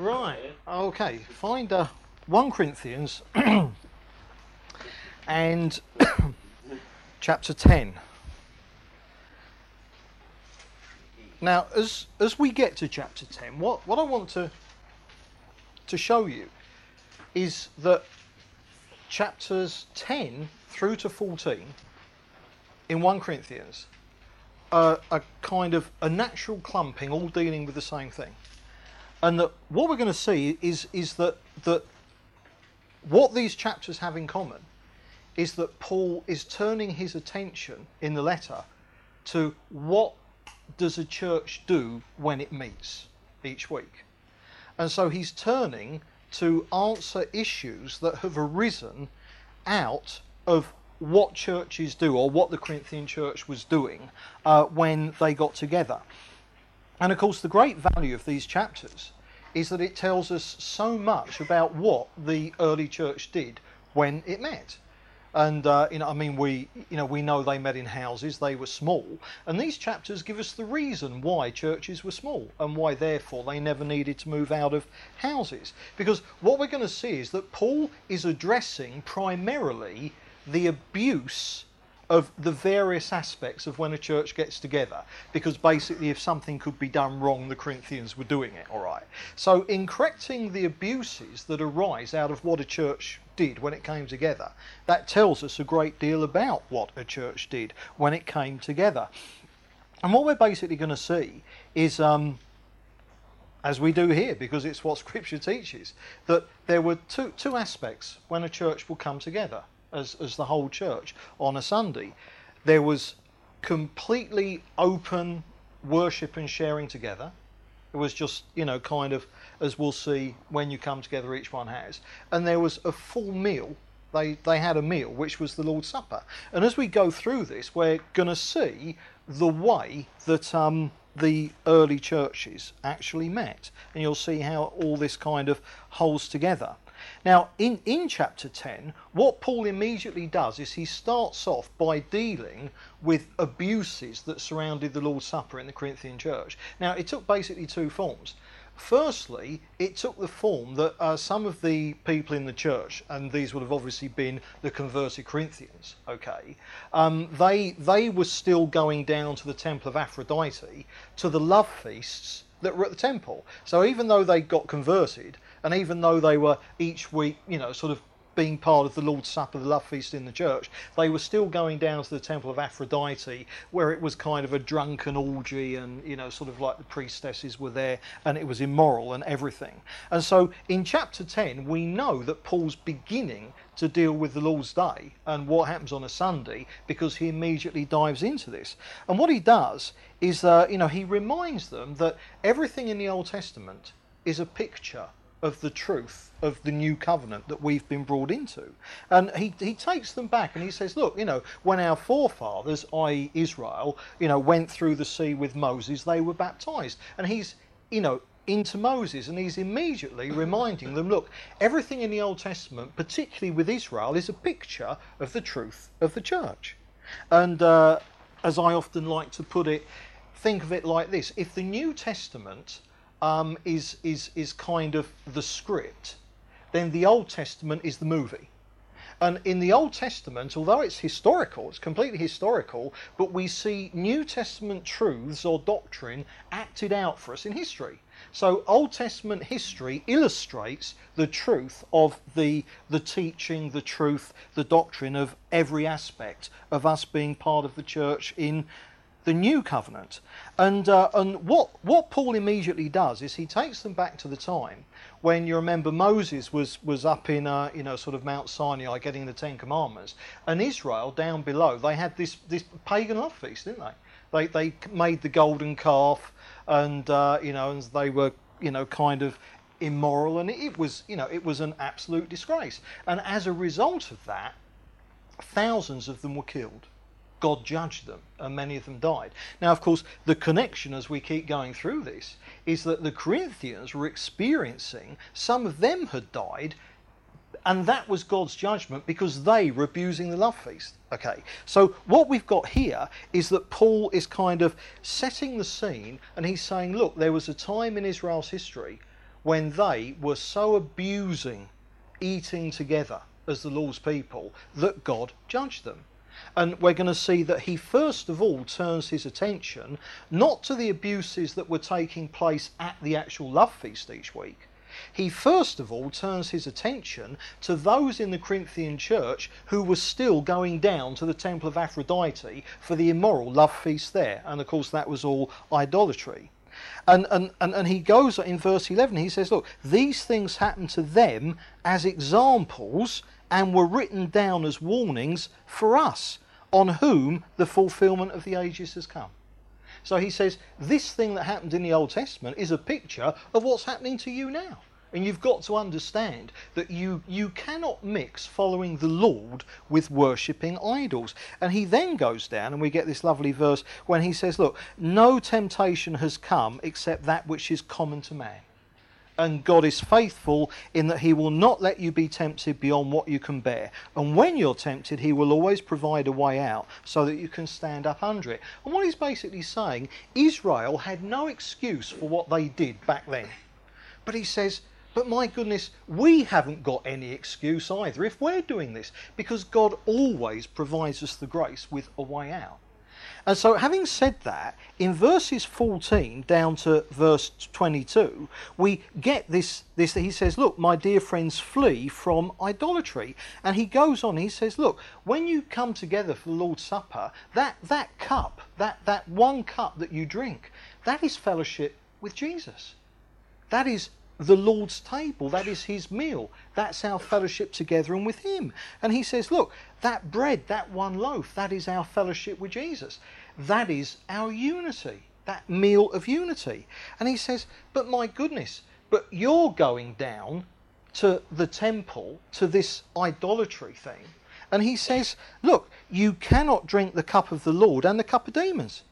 Right. Okay. Find uh, 1 Corinthians and chapter 10. Now, as as we get to chapter 10, what, what I want to to show you is that chapters 10 through to 14 in 1 Corinthians are a kind of a natural clumping, all dealing with the same thing. And that what we're going to see is is that that what these chapters have in common is that Paul is turning his attention in the letter to what does a church do when it meets each week. And so he's turning to answer issues that have arisen out of what churches do or what the Corinthian church was doing uh, when they got together. And of course, the great value of these chapters is that it tells us so much about what the early church did when it met. And uh, you know, I mean, we you know we know they met in houses; they were small, and these chapters give us the reason why churches were small and why, therefore, they never needed to move out of houses. Because what we're going to see is that Paul is addressing primarily the abuse of the various aspects of when a church gets together because basically if something could be done wrong the corinthians were doing it all right. So in correcting the abuses that arise out of what a church did when it came together that tells us a great deal about what a church did when it came together. And what we're basically going to see is um, as we do here because it's what scripture teaches that there were two, two aspects when a church will come together as, as the whole church on a Sunday. There was completely open worship and sharing together. It was just, you know, kind of as we'll see when you come together, each one has. And there was a full meal. They, they had a meal, which was the Lord's Supper. And as we go through this, we're going to see the way that um, the early churches actually met. And you'll see how all this kind of holds together. Now, in, in chapter 10, what Paul immediately does is he starts off by dealing with abuses that surrounded the Lord's Supper in the Corinthian church. Now, it took basically two forms. Firstly, it took the form that uh, some of the people in the church, and these would have obviously been the converted Corinthians, okay, um, they, they were still going down to the temple of Aphrodite to the love feasts that were at the temple. So even though they got converted, and even though they were each week, you know, sort of being part of the Lord's Supper, the love feast in the church, they were still going down to the temple of Aphrodite, where it was kind of a drunken orgy, and you know, sort of like the priestesses were there, and it was immoral and everything. And so, in chapter ten, we know that Paul's beginning to deal with the Lord's Day and what happens on a Sunday, because he immediately dives into this. And what he does is, uh, you know, he reminds them that everything in the Old Testament is a picture of the truth of the new covenant that we've been brought into. And he, he takes them back and he says, look, you know, when our forefathers, i.e., Israel, you know, went through the sea with Moses, they were baptized. And he's, you know, into Moses and he's immediately reminding them, look, everything in the Old Testament, particularly with Israel, is a picture of the truth of the church. And uh, as I often like to put it, think of it like this if the New Testament um, is, is, is kind of the script, then the Old Testament is the movie. And in the Old Testament, although it's historical, it's completely historical, but we see New Testament truths or doctrine acted out for us in history. So Old Testament history illustrates the truth of the, the teaching, the truth, the doctrine of every aspect of us being part of the church in the new covenant. And, uh, and what, what Paul immediately does is he takes them back to the time when you remember Moses was, was up in uh, you know sort of Mount Sinai getting the Ten Commandments, and Israel down below they had this, this pagan love feast, didn't they? They, they made the golden calf, and uh, you know and they were you know kind of immoral, and it was you know it was an absolute disgrace. And as a result of that, thousands of them were killed. God judged them, and many of them died. Now, of course, the connection as we keep going through this is that the Corinthians were experiencing, some of them had died, and that was God's judgment because they were abusing the love feast. Okay, so what we've got here is that Paul is kind of setting the scene, and he's saying, look, there was a time in Israel's history when they were so abusing eating together as the Lord's people that God judged them. And we're going to see that he first of all turns his attention not to the abuses that were taking place at the actual love feast each week. He first of all turns his attention to those in the Corinthian church who were still going down to the temple of Aphrodite for the immoral love feast there. And of course, that was all idolatry. And, and, and, and he goes in verse 11, he says, Look, these things happen to them as examples and were written down as warnings for us, on whom the fulfillment of the ages has come. So he says, This thing that happened in the Old Testament is a picture of what's happening to you now. And you've got to understand that you, you cannot mix following the Lord with worshipping idols. And he then goes down, and we get this lovely verse when he says, Look, no temptation has come except that which is common to man. And God is faithful in that He will not let you be tempted beyond what you can bear. And when you're tempted, He will always provide a way out so that you can stand up under it. And what He's basically saying, Israel had no excuse for what they did back then. But He says, but my goodness, we haven't got any excuse either if we're doing this, because God always provides us the grace with a way out. And so, having said that, in verses 14 down to verse 22, we get this, this he says, Look, my dear friends, flee from idolatry. And he goes on, he says, Look, when you come together for the Lord's Supper, that, that cup, that, that one cup that you drink, that is fellowship with Jesus. That is the Lord's table. That is his meal. That's our fellowship together and with him. And he says, Look, that bread, that one loaf, that is our fellowship with Jesus. That is our unity, that meal of unity. And he says, But my goodness, but you're going down to the temple, to this idolatry thing. And he says, Look, you cannot drink the cup of the Lord and the cup of demons.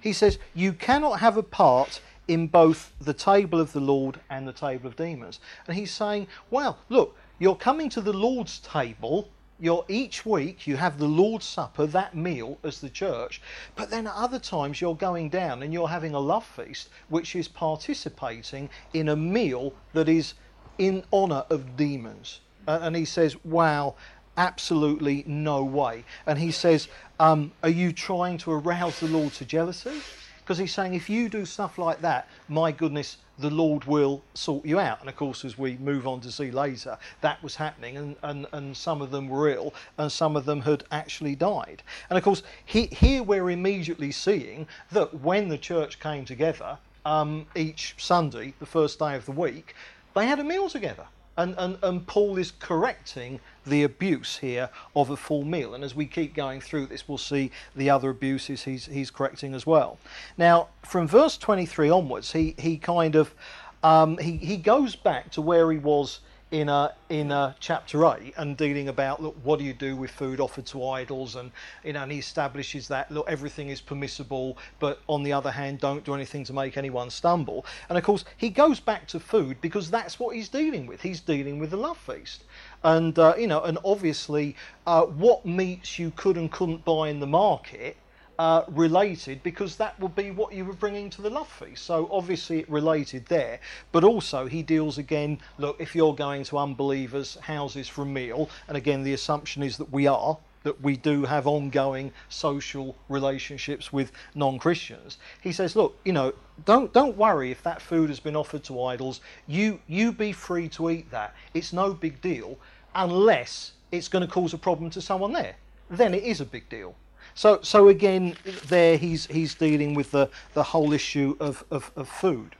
He says, You cannot have a part in both the table of the Lord and the table of demons. And he's saying, well, look, you're coming to the Lord's table. You're each week you have the Lord's Supper, that meal as the church, but then at other times you're going down and you're having a love feast, which is participating in a meal that is in honour of demons. And he says, wow, absolutely no way. And he says, um, are you trying to arouse the Lord to jealousy? Because he's saying, if you do stuff like that, my goodness, the Lord will sort you out. And of course, as we move on to see later, that was happening, and, and, and some of them were ill, and some of them had actually died. And of course, he, here we're immediately seeing that when the church came together um, each Sunday, the first day of the week, they had a meal together. And, and, and Paul is correcting the abuse here of a full meal. And as we keep going through this, we'll see the other abuses he's, he's correcting as well. Now, from verse 23 onwards, he, he kind of um, he, he goes back to where he was in a, in a chapter 8 and dealing about look what do you do with food offered to idols? And you know and he establishes that look everything is permissible but on the other hand don't do anything to make anyone stumble. And of course he goes back to food because that's what he's dealing with. He's dealing with the love feast. And uh, you know and obviously uh, what meats you could and couldn't buy in the market uh, related because that would be what you were bringing to the love feast. So obviously it related there, but also he deals again. Look, if you're going to unbelievers' houses for a meal, and again the assumption is that we are. That we do have ongoing social relationships with non-Christians. He says, "Look, you know, don't don't worry if that food has been offered to idols. You you be free to eat that. It's no big deal, unless it's going to cause a problem to someone there. Then it is a big deal." So, so again, there he's he's dealing with the, the whole issue of, of, of food.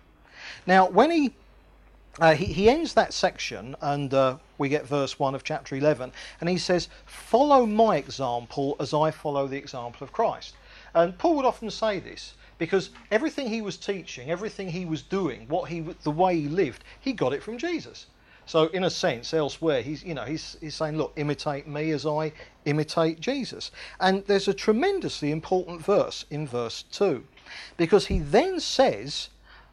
Now, when he, uh, he he ends that section, and uh, we get verse one of chapter eleven, and he says, "Follow my example as I follow the example of Christ." And Paul would often say this because everything he was teaching, everything he was doing, what he the way he lived, he got it from Jesus. So in a sense, elsewhere, he's you know he's he's saying, look, imitate me as I imitate Jesus. And there's a tremendously important verse in verse two, because he then says,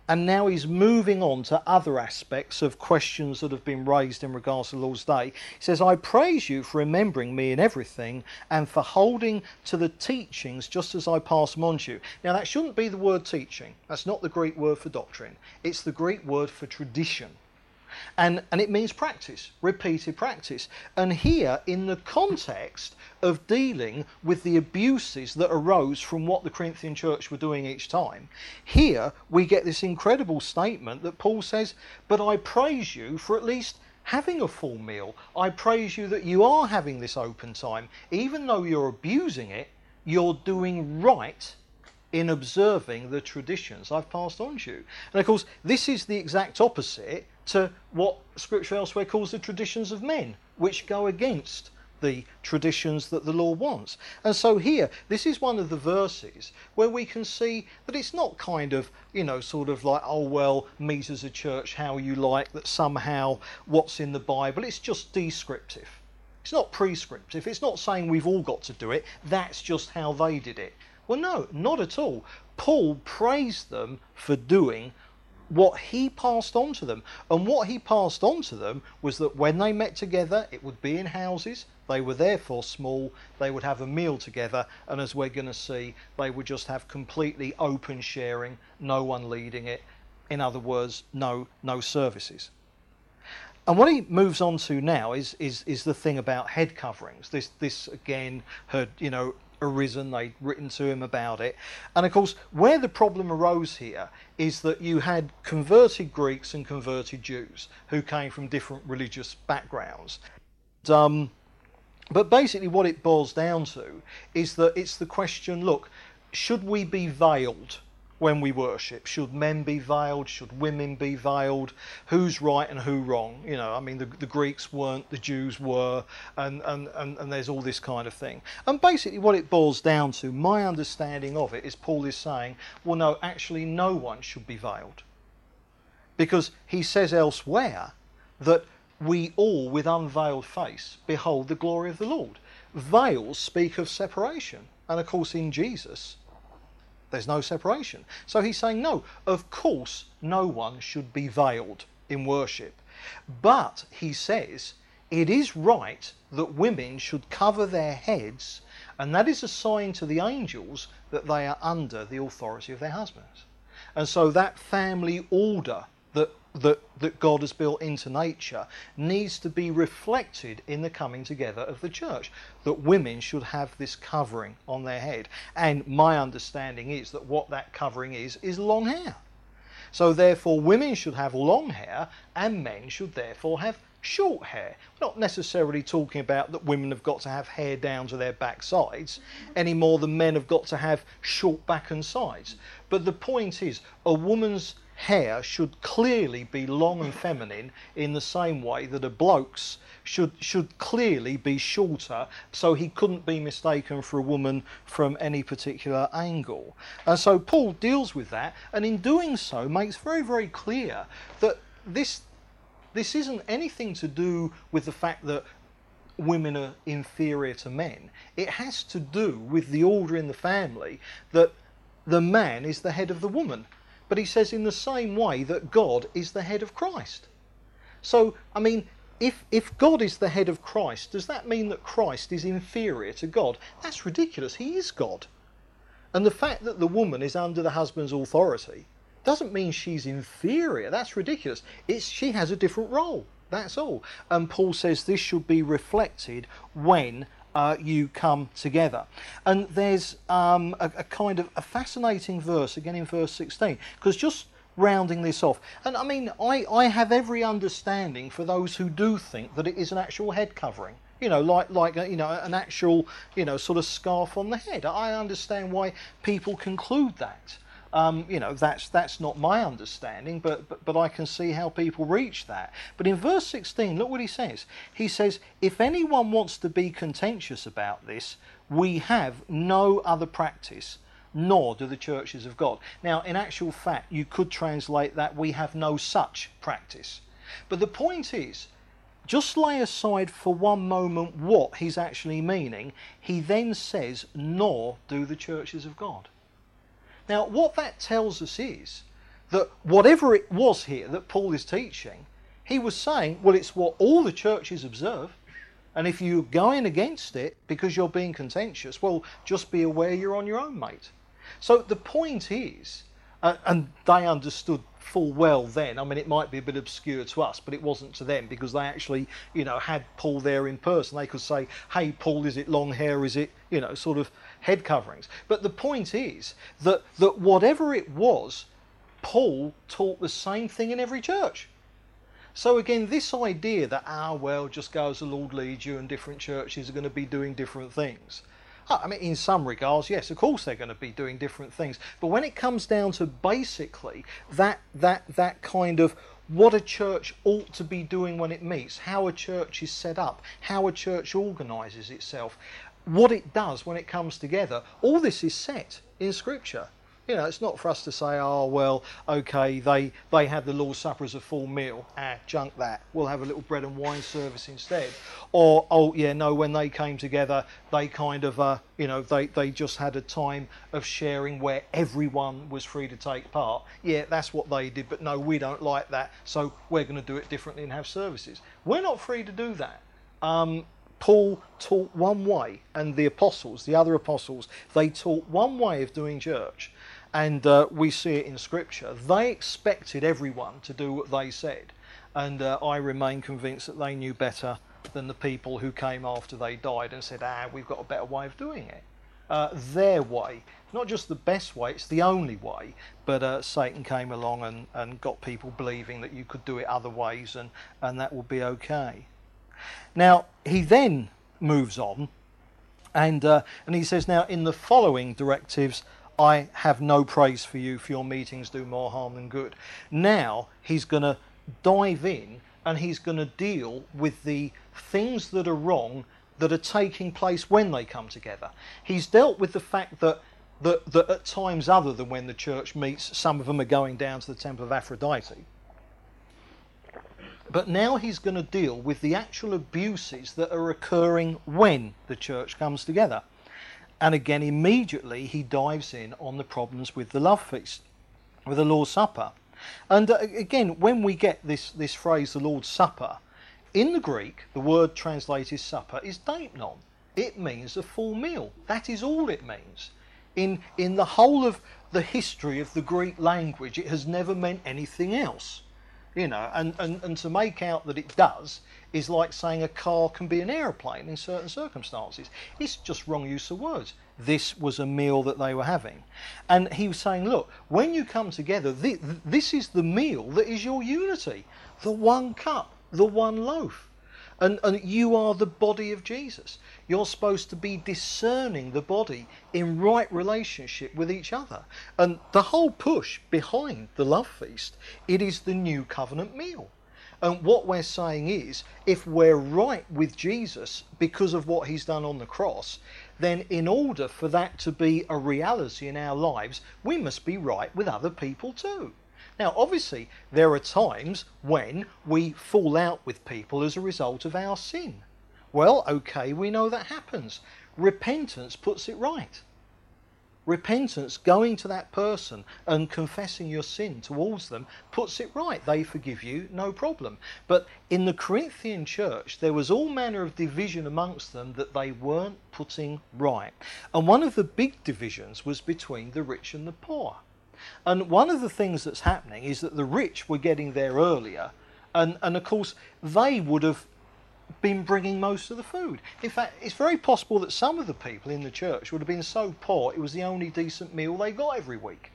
and now he's moving on to other aspects of questions that have been raised in regards to the Lord's Day. He says, I praise you for remembering me in everything and for holding to the teachings just as I pass them on to you. Now, that shouldn't be the word teaching. That's not the Greek word for doctrine. It's the Greek word for tradition And, and it means practice, repeated practice. And here, in the context of dealing with the abuses that arose from what the Corinthian church were doing each time, here we get this incredible statement that Paul says, But I praise you for at least having a full meal. I praise you that you are having this open time. Even though you're abusing it, you're doing right in observing the traditions I've passed on to you. And of course, this is the exact opposite to what Scripture elsewhere calls the traditions of men, which go against the traditions that the law wants. And so here, this is one of the verses where we can see that it's not kind of, you know, sort of like, oh, well, meet as a church how you like, that somehow what's in the Bible, it's just descriptive. It's not prescriptive. It's not saying we've all got to do it. That's just how they did it. Well, no, not at all. Paul praised them for doing what he passed on to them. And what he passed on to them was that when they met together, it would be in houses. They were therefore small. They would have a meal together. And as we're going to see, they would just have completely open sharing, no one leading it. In other words, no, no services. And what he moves on to now is, is, is the thing about head coverings. This, this again had, you know, arisen, they'd written to him about it. And of course, where the problem arose here is that you had converted Greeks and converted Jews who came from different religious backgrounds. Um, but basically, what it boils down to is that it's the question look, should we be veiled when we worship? Should men be veiled? Should women be veiled? Who's right and who wrong? You know, I mean, the, the Greeks weren't, the Jews were, and, and, and, and there's all this kind of thing. And basically, what it boils down to, my understanding of it, is Paul is saying, well, no, actually, no one should be veiled. Because he says elsewhere that we all, with unveiled face, behold the glory of the Lord. Veils speak of separation. And of course, in Jesus, there's no separation. So he's saying, no, of course, no one should be veiled in worship. But he says, it is right that women should cover their heads, and that is a sign to the angels that they are under the authority of their husbands. And so that family order that that, that God has built into nature needs to be reflected in the coming together of the church. That women should have this covering on their head. And my understanding is that what that covering is, is long hair. So therefore, women should have long hair, and men should therefore have short hair. We're not necessarily talking about that women have got to have hair down to their backsides any more than men have got to have short back and sides. But the point is, a woman's hair should clearly be long and feminine in the same way that a bloke's should should clearly be shorter so he couldn't be mistaken for a woman from any particular angle. And so paul deals with that and in doing so makes very very clear that this this isn't anything to do with the fact that women are inferior to men. It has to do with the order in the family that the man is the head of the woman but he says in the same way that God is the head of Christ. So, I mean, if, if God is the head of Christ, does that mean that Christ is inferior to God? That's ridiculous. He is God. And the fact that the woman is under the husband's authority doesn't mean she's inferior. That's ridiculous. It's, she has a different role. That's all. And Paul says this should be reflected when uh, you come together. And there's um, a, a, kind of a fascinating verse again in verse 16, because just rounding this off, and I mean, I, I have every understanding for those who do think that it is an actual head covering. You know, like like you know, an actual you know sort of scarf on the head. I understand why people conclude that. Um, you know, that's that's not my understanding, but, but but I can see how people reach that. But in verse 16, look what he says. He says, "If anyone wants to be contentious about this, we have no other practice." Nor do the churches of God. Now, in actual fact, you could translate that we have no such practice. But the point is, just lay aside for one moment what he's actually meaning. He then says, nor do the churches of God. Now, what that tells us is that whatever it was here that Paul is teaching, he was saying, well, it's what all the churches observe. And if you're going against it because you're being contentious, well, just be aware you're on your own, mate. So the point is, Uh, and they understood full well then. I mean, it might be a bit obscure to us, but it wasn't to them because they actually, you know, had Paul there in person. They could say, "Hey, Paul, is it long hair? Is it, you know, sort of head coverings?" But the point is that that whatever it was, Paul taught the same thing in every church. So again, this idea that ah well, just go as the Lord leads you, and different churches are going to be doing different things. I mean, in some regards, yes, of course they're going to be doing different things. But when it comes down to basically that that that kind of what a church ought to be doing when it meets, how a church is set up, how a church organises itself, what it does when it comes together, all this is set in Scripture. You know, it's not for us to say, oh, well, okay, they, they had the Lord's Supper as a full meal. Ah, junk that. We'll have a little bread and wine service instead. Or, oh, yeah, no, when they came together, they kind of, uh, you know, they, they just had a time of sharing where everyone was free to take part. Yeah, that's what they did, but no, we don't like that, so we're going to do it differently and have services. We're not free to do that. Um, Paul taught one way, and the apostles, the other apostles, they taught one way of doing church and uh, we see it in Scripture. They expected everyone to do what they said, and uh, I remain convinced that they knew better than the people who came after they died and said, "Ah, we've got a better way of doing it." Uh, their way, not just the best way, it's the only way. But uh, Satan came along and, and got people believing that you could do it other ways, and and that would be okay. Now he then moves on, and uh, and he says, now in the following directives I have no praise for you, for your meetings do more harm than good. Now he's going to dive in and he's going to deal with the things that are wrong that are taking place when they come together. He's dealt with the fact that, that, that at times other than when the church meets, some of them are going down to the temple of Aphrodite. But now he's going to deal with the actual abuses that are occurring when the church comes together. And again, immediately he dives in on the problems with the love feast, with the Lord's Supper. And uh, again, when we get this, this phrase, the Lord's Supper, in the Greek, the word translated supper is deipnon. It means a full meal. That is all it means. In, in the whole of the history of the Greek language, it has never meant anything else. You know, and, and, and to make out that it does is like saying a car can be an aeroplane in certain circumstances. It's just wrong use of words. This was a meal that they were having. And he was saying, look, when you come together, this is the meal that is your unity. The one cup, the one loaf. And, and you are the body of Jesus. You're supposed to be discerning the body in right relationship with each other. And the whole push behind the love feast, it is the new covenant meal. And what we're saying is, if we're right with Jesus because of what he's done on the cross, then in order for that to be a reality in our lives, we must be right with other people too. Now, obviously, there are times when we fall out with people as a result of our sin. Well, okay, we know that happens. Repentance puts it right. Repentance, going to that person and confessing your sin towards them, puts it right. They forgive you, no problem. But in the Corinthian church, there was all manner of division amongst them that they weren't putting right. And one of the big divisions was between the rich and the poor. And one of the things that's happening is that the rich were getting there earlier. And, and of course, they would have been bringing most of the food. In fact, it's very possible that some of the people in the church would have been so poor it was the only decent meal they got every week.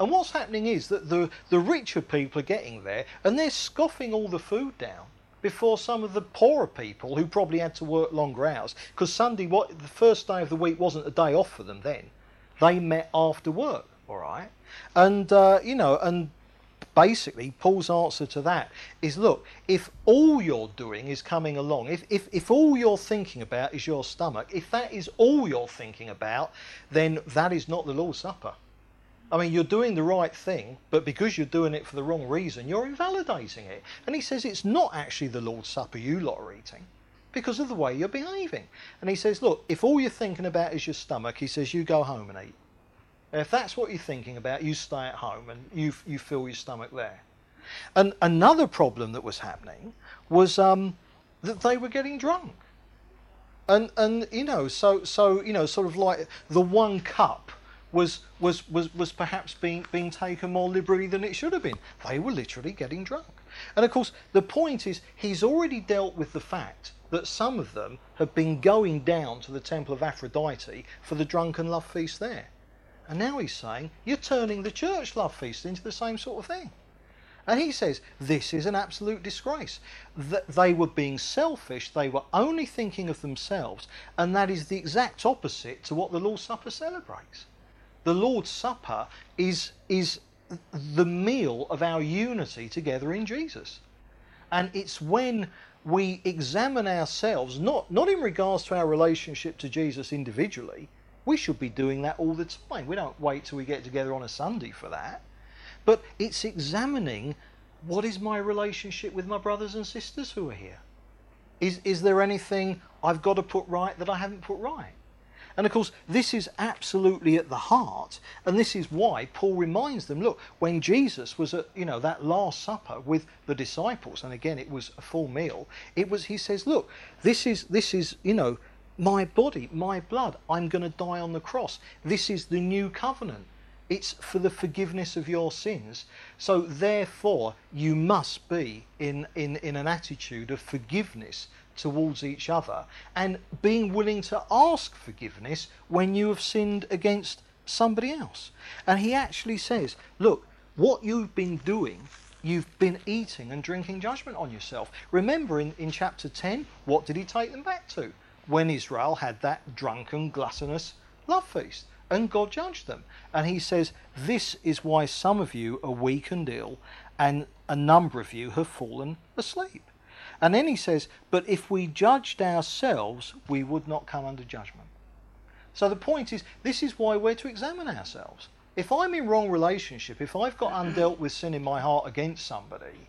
And what's happening is that the, the richer people are getting there and they're scoffing all the food down before some of the poorer people who probably had to work longer hours. Because Sunday, what the first day of the week wasn't a day off for them then. They met after work, all right? And, uh, you know, and basically, Paul's answer to that is look, if all you're doing is coming along, if, if, if all you're thinking about is your stomach, if that is all you're thinking about, then that is not the Lord's Supper. I mean, you're doing the right thing, but because you're doing it for the wrong reason, you're invalidating it. And he says it's not actually the Lord's Supper you lot are eating because of the way you're behaving. And he says, look, if all you're thinking about is your stomach, he says, you go home and eat. If that's what you're thinking about, you stay at home and you, you fill your stomach there. And another problem that was happening was um, that they were getting drunk. And, and you know, so, so, you know, sort of like the one cup was, was, was, was perhaps being, being taken more liberally than it should have been. They were literally getting drunk. And of course, the point is, he's already dealt with the fact that some of them have been going down to the temple of Aphrodite for the drunken love feast there. And now he's saying, you're turning the church love feast into the same sort of thing. And he says, this is an absolute disgrace. That they were being selfish, they were only thinking of themselves, and that is the exact opposite to what the Lord's Supper celebrates. The Lord's Supper is, is the meal of our unity together in Jesus. And it's when we examine ourselves, not, not in regards to our relationship to Jesus individually, we should be doing that all the time. We don't wait till we get together on a Sunday for that. But it's examining what is my relationship with my brothers and sisters who are here? Is, is there anything I've got to put right that I haven't put right? And of course, this is absolutely at the heart, and this is why Paul reminds them look, when Jesus was at you know that last supper with the disciples, and again it was a full meal, it was he says, Look, this is this is, you know, my body, my blood, I'm gonna die on the cross. This is the new covenant. It's for the forgiveness of your sins. So therefore you must be in, in, in an attitude of forgiveness towards each other and being willing to ask forgiveness when you have sinned against somebody else. And he actually says, look, what you've been doing, you've been eating and drinking judgment on yourself. Remember in, in chapter 10, what did he take them back to? When Israel had that drunken, gluttonous love feast. And God judged them. And he says, This is why some of you are weak and ill, and a number of you have fallen asleep. And then he says, But if we judged ourselves, we would not come under judgment. So the point is, this is why we're to examine ourselves. If I'm in wrong relationship, if I've got undealt with sin in my heart against somebody,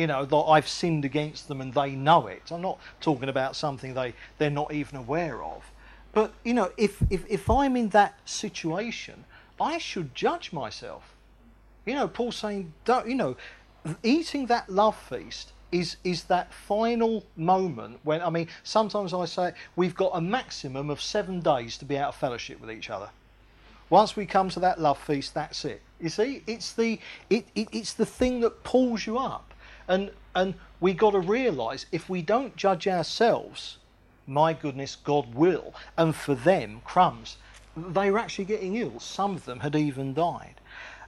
you know, that I've sinned against them and they know it. I'm not talking about something they, they're not even aware of. But, you know, if, if, if I'm in that situation, I should judge myself. You know, Paul's saying, don't, you know, eating that love feast is is that final moment when I mean sometimes I say we've got a maximum of seven days to be out of fellowship with each other. Once we come to that love feast, that's it. You see, it's the it, it it's the thing that pulls you up, and and we got to realise if we don't judge ourselves, my goodness, God will. And for them, crumbs, they were actually getting ill. Some of them had even died.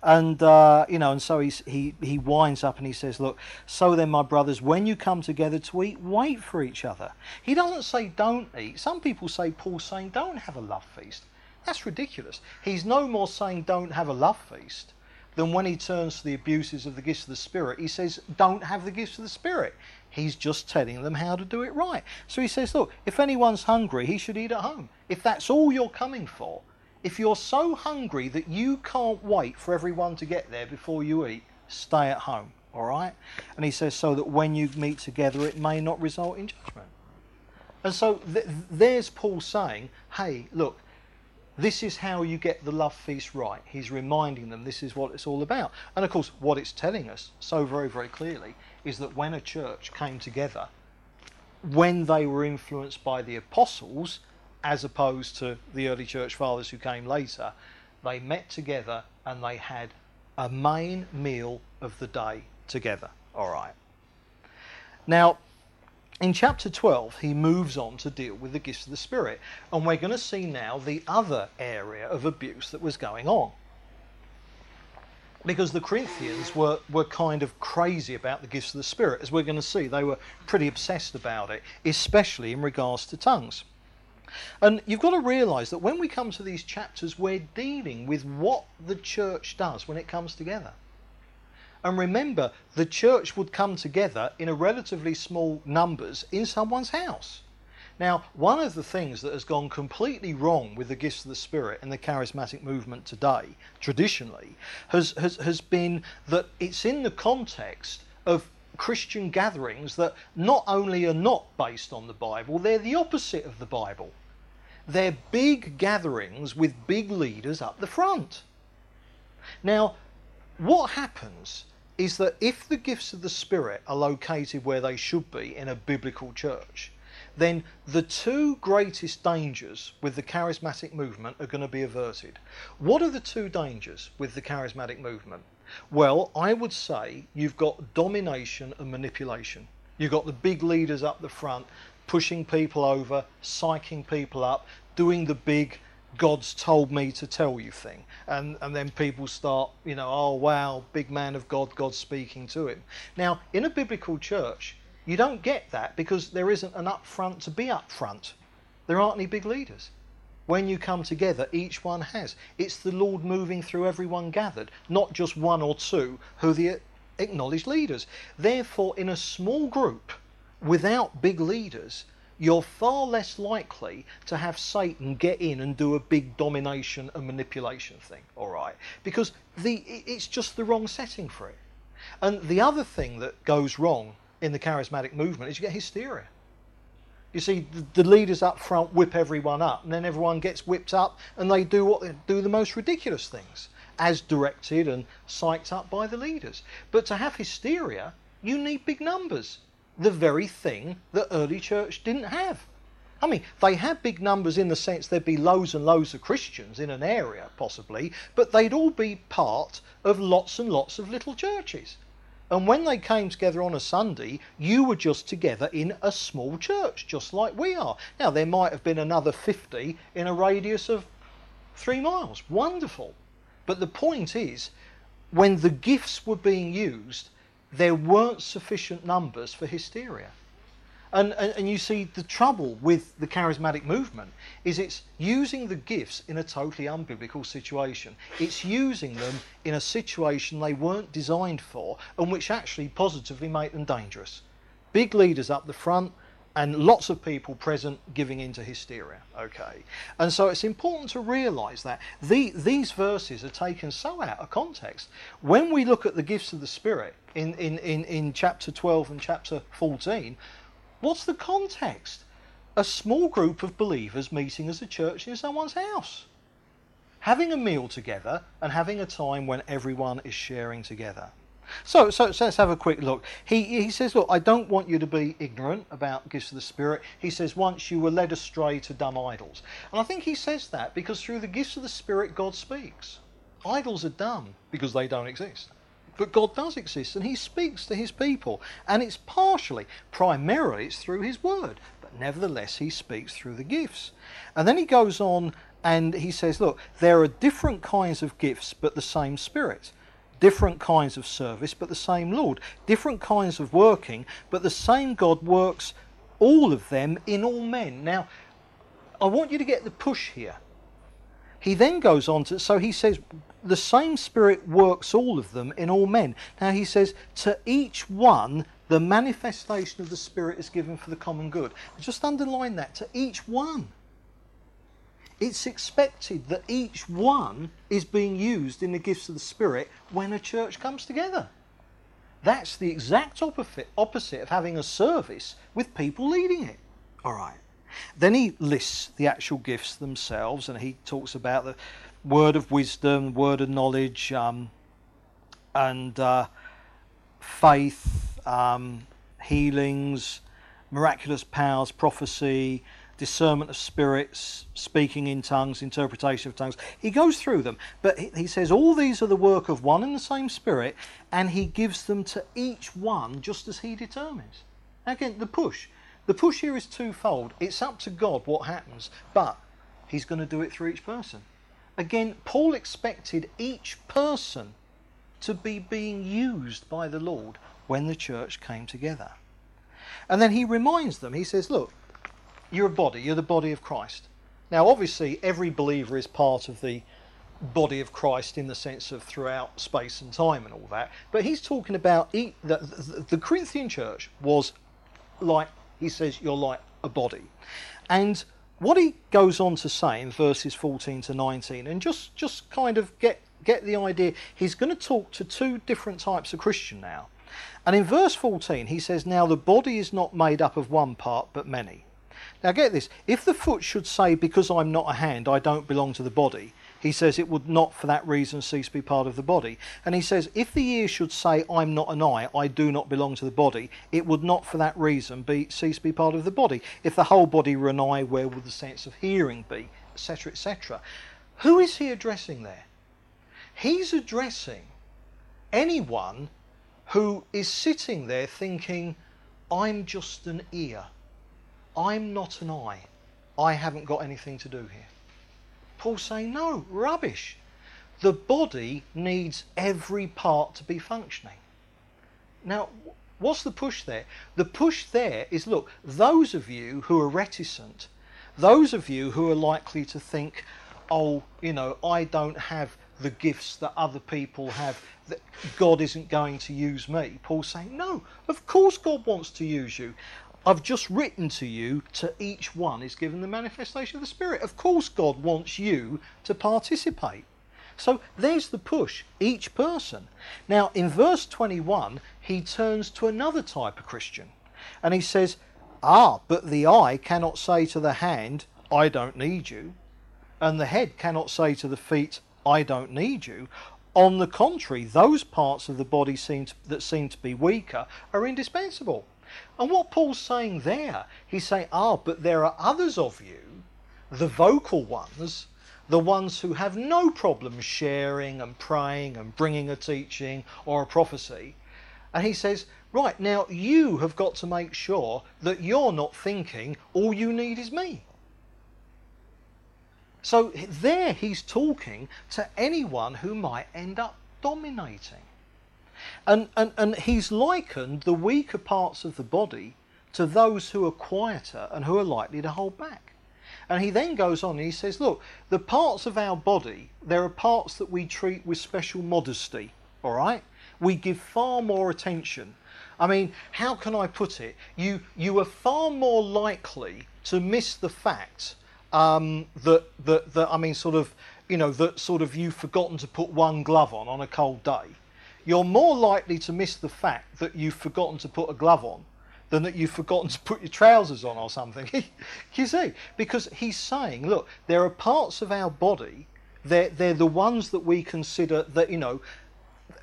And, uh, you know, and so he's, he, he winds up and he says, Look, so then, my brothers, when you come together to eat, wait for each other. He doesn't say don't eat. Some people say Paul's saying don't have a love feast. That's ridiculous. He's no more saying don't have a love feast than when he turns to the abuses of the gifts of the Spirit, he says don't have the gifts of the Spirit. He's just telling them how to do it right. So he says, Look, if anyone's hungry, he should eat at home. If that's all you're coming for, if you're so hungry that you can't wait for everyone to get there before you eat, stay at home. All right? And he says, so that when you meet together, it may not result in judgment. And so th- there's Paul saying, hey, look, this is how you get the love feast right. He's reminding them this is what it's all about. And of course, what it's telling us so very, very clearly is that when a church came together, when they were influenced by the apostles, as opposed to the early church fathers who came later, they met together and they had a main meal of the day together. All right. Now, in chapter 12, he moves on to deal with the gifts of the Spirit, and we're going to see now the other area of abuse that was going on. Because the Corinthians were, were kind of crazy about the gifts of the Spirit, as we're going to see. They were pretty obsessed about it, especially in regards to tongues. And you've got to realize that when we come to these chapters, we're dealing with what the church does when it comes together. And remember, the church would come together in a relatively small numbers in someone's house. Now, one of the things that has gone completely wrong with the gifts of the Spirit and the charismatic movement today, traditionally, has, has, has been that it's in the context of Christian gatherings that not only are not based on the Bible, they're the opposite of the Bible. They're big gatherings with big leaders up the front. Now, what happens is that if the gifts of the Spirit are located where they should be in a biblical church, then the two greatest dangers with the charismatic movement are going to be averted. What are the two dangers with the charismatic movement? Well, I would say you've got domination and manipulation. You've got the big leaders up the front pushing people over, psyching people up, doing the big God's told me to tell you thing. And, and then people start, you know, oh, wow, big man of God, God's speaking to him. Now, in a biblical church, you don't get that because there isn't an up front to be up front. There aren't any big leaders. When you come together, each one has. It's the Lord moving through everyone gathered, not just one or two who the acknowledged leaders. Therefore, in a small group, without big leaders, you're far less likely to have Satan get in and do a big domination and manipulation thing, all right? Because the, it's just the wrong setting for it. And the other thing that goes wrong in the charismatic movement is you get hysteria. You see, the, leaders up front whip everyone up, and then everyone gets whipped up, and they do what they do the most ridiculous things, as directed and psyched up by the leaders. But to have hysteria, you need big numbers the very thing that early church didn't have. I mean, they had big numbers in the sense there'd be loads and loads of Christians in an area, possibly, but they'd all be part of lots and lots of little churches. And when they came together on a Sunday, you were just together in a small church, just like we are. Now, there might have been another 50 in a radius of three miles. Wonderful. But the point is, when the gifts were being used, there weren't sufficient numbers for hysteria. And, and, and, you see, the trouble with the charismatic movement is it's using the gifts in a totally unbiblical situation. It's using them in a situation they weren't designed for and which actually positively make them dangerous. Big leaders up the front, and lots of people present giving into hysteria. Okay, and so it's important to realise that the, these verses are taken so out of context. When we look at the gifts of the Spirit in, in, in, in chapter 12 and chapter 14, what's the context? A small group of believers meeting as a church in someone's house, having a meal together, and having a time when everyone is sharing together. So, so, so, let's have a quick look. He, he says, Look, I don't want you to be ignorant about gifts of the Spirit. He says, Once you were led astray to dumb idols. And I think he says that because through the gifts of the Spirit, God speaks. Idols are dumb because they don't exist. But God does exist and he speaks to his people. And it's partially, primarily, it's through his word. But nevertheless, he speaks through the gifts. And then he goes on and he says, Look, there are different kinds of gifts, but the same Spirit different kinds of service, but the same Lord, different kinds of working, but the same God works all of them in all men. Now, I want you to get the push here. He then goes on to, so he says, the same Spirit works all of them in all men. Now he says, to each one, the manifestation of the Spirit is given for the common good. Just underline that, to each one it's expected that each one is being used in the gifts of the Spirit when a church comes together. That's the exact opposite, of having a service with people leading it. All right. Then he lists the actual gifts themselves and he talks about the word of wisdom, word of knowledge, um, and uh, faith, um, healings, miraculous powers, prophecy, discernment of spirits, speaking in tongues, interpretation of tongues. He goes through them, but he says all these are the work of one and the same Spirit, and he gives them to each one just as he determines. Again, the push. The push here is twofold. It's up to God what happens, but he's going to do it through each person. Again, Paul expected each person to be being used by the Lord when the church came together. And then he reminds them, he says, Look, you're a body, you're the body of Christ. Now, obviously, every believer is part of the body of Christ in the sense of throughout space and time and all that. But he's talking about the, the, the Corinthian church was like, he says, you're like a body. And what he goes on to say in verses 14 to 19, and just, just kind of get, get the idea, he's going to talk to two different types of Christian now. And in verse 14, he says, Now the body is not made up of one part, but many. Now, get this if the foot should say, Because I'm not a hand, I don't belong to the body, he says it would not for that reason cease to be part of the body. And he says, if the ear should say, I'm not an eye, I do not belong to the body, it would not for that reason be cease to be part of the body. If the whole body were an eye, where would the sense of hearing be? Etc., etc. Who is he addressing there? He's addressing anyone who is sitting there thinking, I'm just an ear. I'm not an eye. I haven't got anything to do here. Paul's saying, no, rubbish. The body needs every part to be functioning. Now, what's the push there? The push there is look, those of you who are reticent, those of you who are likely to think, oh, you know, I don't have the gifts that other people have, that God isn't going to use me. Paul's saying, no, of course God wants to use you. I've just written to you to each one is given the manifestation of the Spirit. Of course, God wants you to participate. So there's the push, each person. Now, in verse 21, he turns to another type of Christian and he says, Ah, but the eye cannot say to the hand, I don't need you, and the head cannot say to the feet, I don't need you. On the contrary, those parts of the body seem to, that seem to be weaker are indispensable. And what Paul's saying there, he's saying, ah, but there are others of you, the vocal ones, the ones who have no problem sharing and praying and bringing a teaching or a prophecy. And he says, right, now you have got to make sure that you're not thinking all you need is me. So there he's talking to anyone who might end up dominating. And, and, and he's likened the weaker parts of the body to those who are quieter and who are likely to hold back. And he then goes on and he says, Look, the parts of our body, there are parts that we treat with special modesty, all right? We give far more attention. I mean, how can I put it? You, you are far more likely to miss the fact um, that, that, that, I mean, sort of, you know, that sort of you've forgotten to put one glove on on a cold day you're more likely to miss the fact that you've forgotten to put a glove on than that you've forgotten to put your trousers on or something. you see, because he's saying, look, there are parts of our body, they're, they're the ones that we consider that, you know,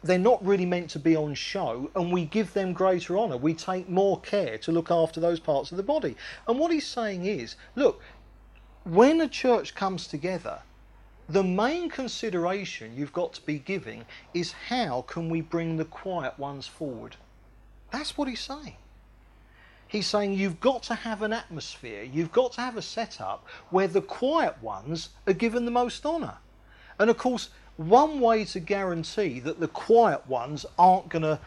they're not really meant to be on show, and we give them greater honour. We take more care to look after those parts of the body. And what he's saying is, look, when a church comes together, the main consideration you've got to be giving is how can we bring the quiet ones forward? That's what he's saying. He's saying you've got to have an atmosphere, you've got to have a setup where the quiet ones are given the most honour. And of course, one way to guarantee that the quiet ones aren't going to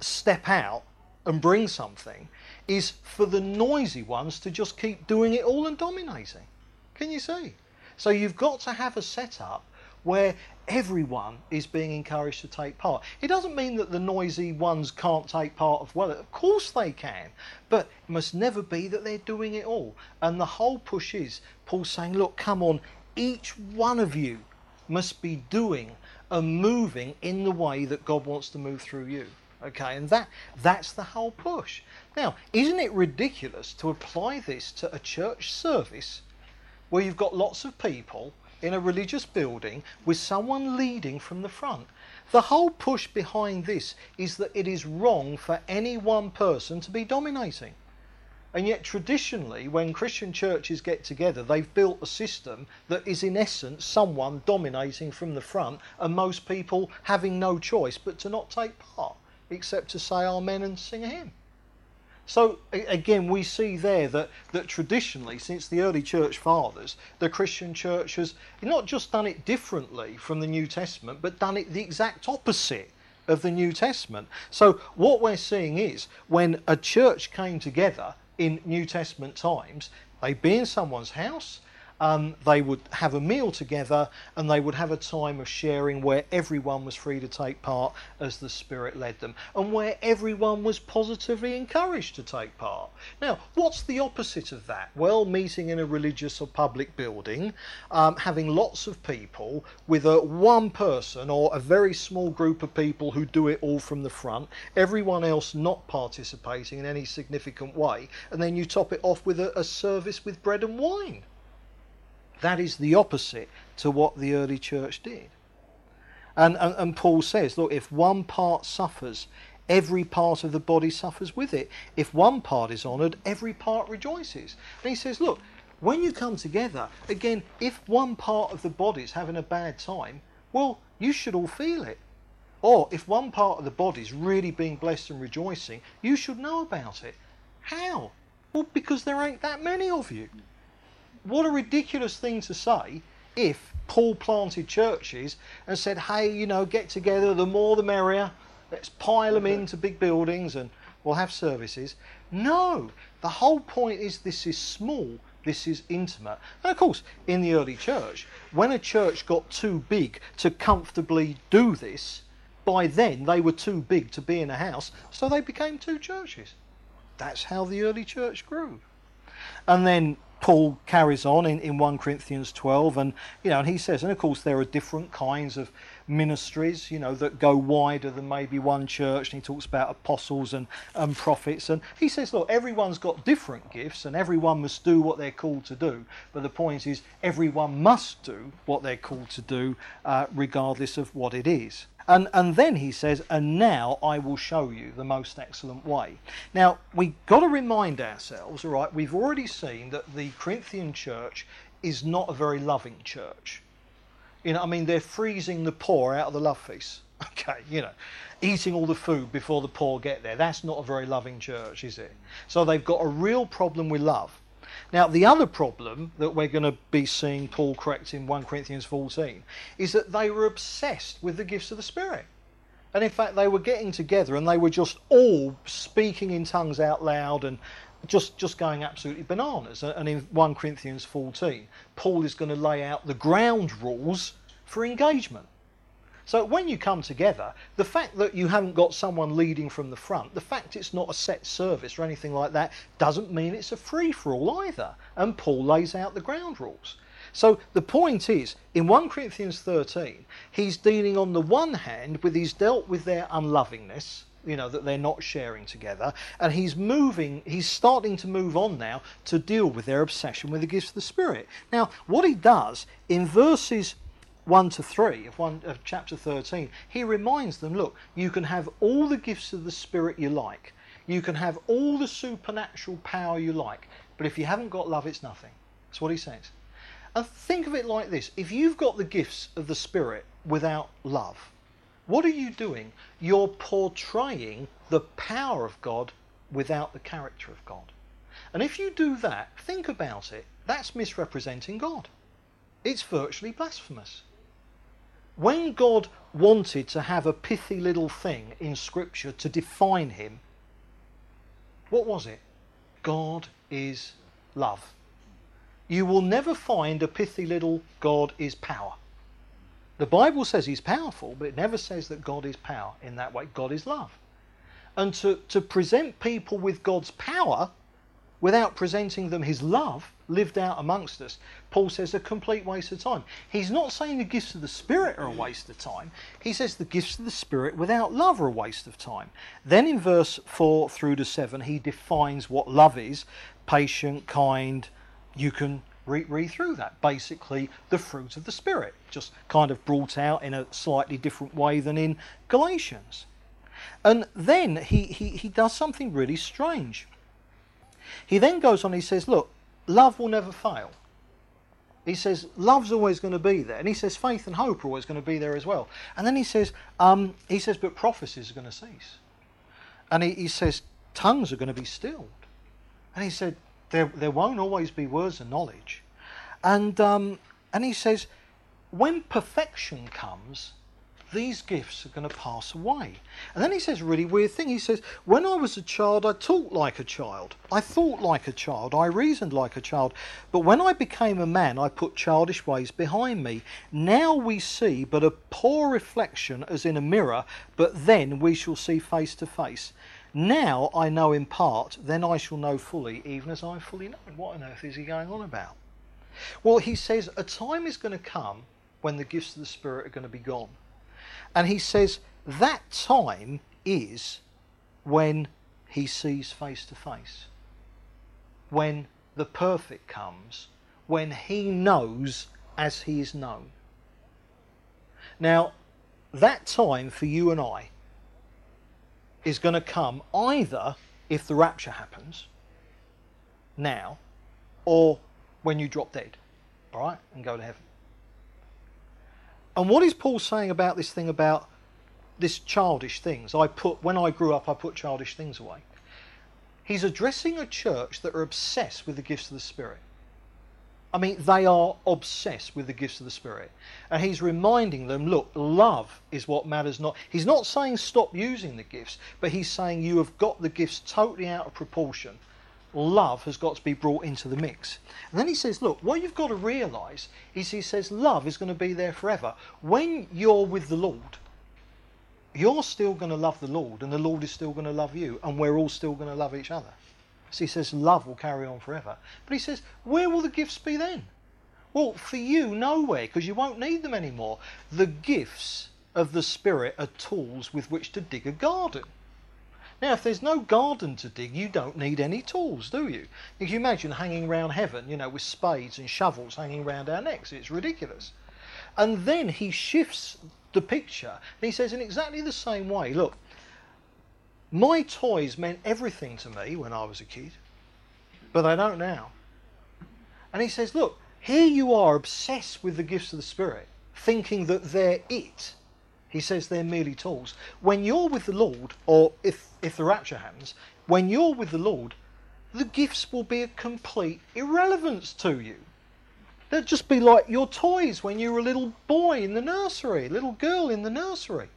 step out and bring something is for the noisy ones to just keep doing it all and dominating. Can you see? So you've got to have a setup where everyone is being encouraged to take part. It doesn't mean that the noisy ones can't take part as well. Of course they can, but it must never be that they're doing it all. And the whole push is Paul saying, look, come on, each one of you must be doing and moving in the way that God wants to move through you. Okay, and that that's the whole push. Now, isn't it ridiculous to apply this to a church service where you've got lots of people in a religious building with someone leading from the front. The whole push behind this is that it is wrong for any one person to be dominating. And yet, traditionally, when Christian churches get together, they've built a system that is, in essence, someone dominating from the front and most people having no choice but to not take part, except to say Amen and sing a hymn. So again, we see there that, that traditionally, since the early church fathers, the Christian church has not just done it differently from the New Testament, but done it the exact opposite of the New Testament. So what we're seeing is when a church came together in New Testament times, they'd be in someone's house, um, they would have a meal together and they would have a time of sharing where everyone was free to take part as the Spirit led them and where everyone was positively encouraged to take part. Now, what's the opposite of that? Well, meeting in a religious or public building, um, having lots of people with a one person or a very small group of people who do it all from the front, everyone else not participating in any significant way, and then you top it off with a, a service with bread and wine. That is the opposite to what the early church did. And, and, and Paul says, look, if one part suffers, every part of the body suffers with it. If one part is honoured, every part rejoices. And he says, look, when you come together, again, if one part of the body is having a bad time, well, you should all feel it. Or if one part of the body is really being blessed and rejoicing, you should know about it. How? Well, because there ain't that many of you. What a ridiculous thing to say if Paul planted churches and said, hey, you know, get together, the more the merrier, let's pile them into big buildings and we'll have services. No, the whole point is this is small, this is intimate. And of course, in the early church, when a church got too big to comfortably do this, by then they were too big to be in a house, so they became two churches. That's how the early church grew. And then Paul carries on in, in 1 Corinthians 12, and you know, and he says, and of course there are different kinds of ministries, you know, that go wider than maybe one church. And he talks about apostles and, and prophets, and he says, look, everyone's got different gifts, and everyone must do what they're called to do. But the point is, everyone must do what they're called to do, uh, regardless of what it is. And, and then he says, and now I will show you the most excellent way. Now, we've got to remind ourselves, all right, we've already seen that the Corinthian church is not a very loving church. You know, I mean, they're freezing the poor out of the love feast. Okay, you know, eating all the food before the poor get there. That's not a very loving church, is it? So they've got a real problem with love. Now, the other problem that we're going to be seeing Paul correct in 1 Corinthians 14 is that they were obsessed with the gifts of the Spirit. And in fact, they were getting together and they were just all speaking in tongues out loud and just, just going absolutely bananas. And in 1 Corinthians 14, Paul is going to lay out the ground rules for engagement. So when you come together, the fact that you haven't got someone leading from the front, the fact it's not a set service or anything like that, doesn't mean it's a free for all either. And Paul lays out the ground rules. So the point is, in 1 Corinthians 13, he's dealing on the one hand with he's dealt with their unlovingness, you know, that they're not sharing together, and he's moving, he's starting to move on now to deal with their obsession with the gifts of the Spirit. Now, what he does in verses 1 to 3 of, one, of chapter 13, he reminds them look, you can have all the gifts of the Spirit you like, you can have all the supernatural power you like, but if you haven't got love, it's nothing. That's what he says. And think of it like this if you've got the gifts of the Spirit without love, what are you doing? You're portraying the power of God without the character of God. And if you do that, think about it, that's misrepresenting God. It's virtually blasphemous when God wanted to have a pithy little thing in Scripture to define him, what was it? God is love. You will never find a pithy little God is power. The Bible says he's powerful, but it never says that God is power in that way. God is love. And to, to present people with God's power without presenting them his love lived out amongst us, Paul says a complete waste of time. He's not saying the gifts of the Spirit are a waste of time. He says the gifts of the Spirit without love are a waste of time. Then in verse 4 through to 7, he defines what love is patient, kind. You can read, read through that. Basically, the fruit of the Spirit, just kind of brought out in a slightly different way than in Galatians. And then he, he, he does something really strange. He then goes on, he says, Look, love will never fail. He says, love's always going to be there. And he says, faith and hope are always going to be there as well. And then he says, um, he says, but prophecies are going to cease. And he, he says, tongues are going to be stilled. And he said, there, there won't always be words of knowledge. And, um, and he says, when perfection comes, these gifts are going to pass away. And then he says a really weird thing. He says, When I was a child, I talked like a child. I thought like a child. I reasoned like a child. But when I became a man, I put childish ways behind me. Now we see but a poor reflection as in a mirror, but then we shall see face to face. Now I know in part, then I shall know fully, even as I fully know. What on earth is he going on about? Well, he says a time is going to come when the gifts of the Spirit are going to be gone. And he says that time is when he sees face to face. When the perfect comes, when he knows as he is known. Now, that time for you and I is going to come either if the rapture happens now or when you drop dead, all right, and go to heaven. And what is Paul saying about this thing about this childish things? I put when I grew up, I put childish things away. He's addressing a church that are obsessed with the gifts of the Spirit. I mean, they are obsessed with the gifts of the Spirit. And he's reminding them look, love is what matters not. He's not saying stop using the gifts, but he's saying you have got the gifts totally out of proportion love has got to be brought into the mix. And then he says, look, what you've got to realise is he says love is going to be there forever. When you're with the Lord, you're still going to love the Lord, and the Lord is still going to love you, and we're all still going to love each other. So he says love will carry on forever. But he says, where will the gifts be then? Well, for you, nowhere, because you won't need them anymore. The gifts of the Spirit are tools with which to dig a garden. Now, if there's no garden to dig, you don't need any tools, do you? If you imagine hanging round heaven, you know, with spades and shovels hanging round our necks. It's ridiculous. And then he shifts the picture and he says, in exactly the same way, look, my toys meant everything to me when I was a kid, but they don't now. And he says, look, here you are obsessed with the gifts of the Spirit, thinking that they're it. He says they're merely tools. When you're with the Lord, or if, if the rapture happens, when you're with the Lord, the gifts will be a complete irrelevance to you. They'll just be like your toys when you were a little boy in the nursery, little girl in the nursery.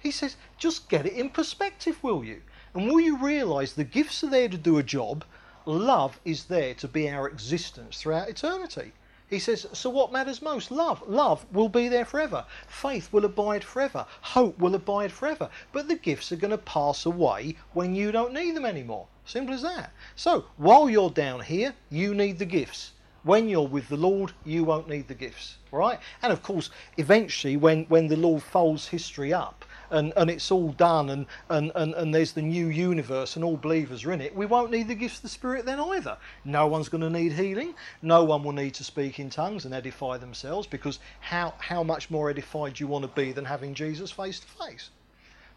He says, just get it in perspective, will you? And will you realise the gifts are there to do a job? Love is there to be our existence throughout eternity. He says, so what matters most? Love. Love will be there forever. Faith will abide forever. Hope will abide forever. But the gifts are going to pass away when you don't need them anymore. Simple as that. So while you're down here, you need the gifts. When you're with the Lord, you won't need the gifts. Right? And of course, eventually, when, when the Lord folds history up, and, and it's all done and, and, and, and there's the new universe and all believers are in it, we won't need the gifts of the Spirit then either. No one's going to need healing. No one will need to speak in tongues and edify themselves because how, how much more edified do you want to be than having Jesus face to face?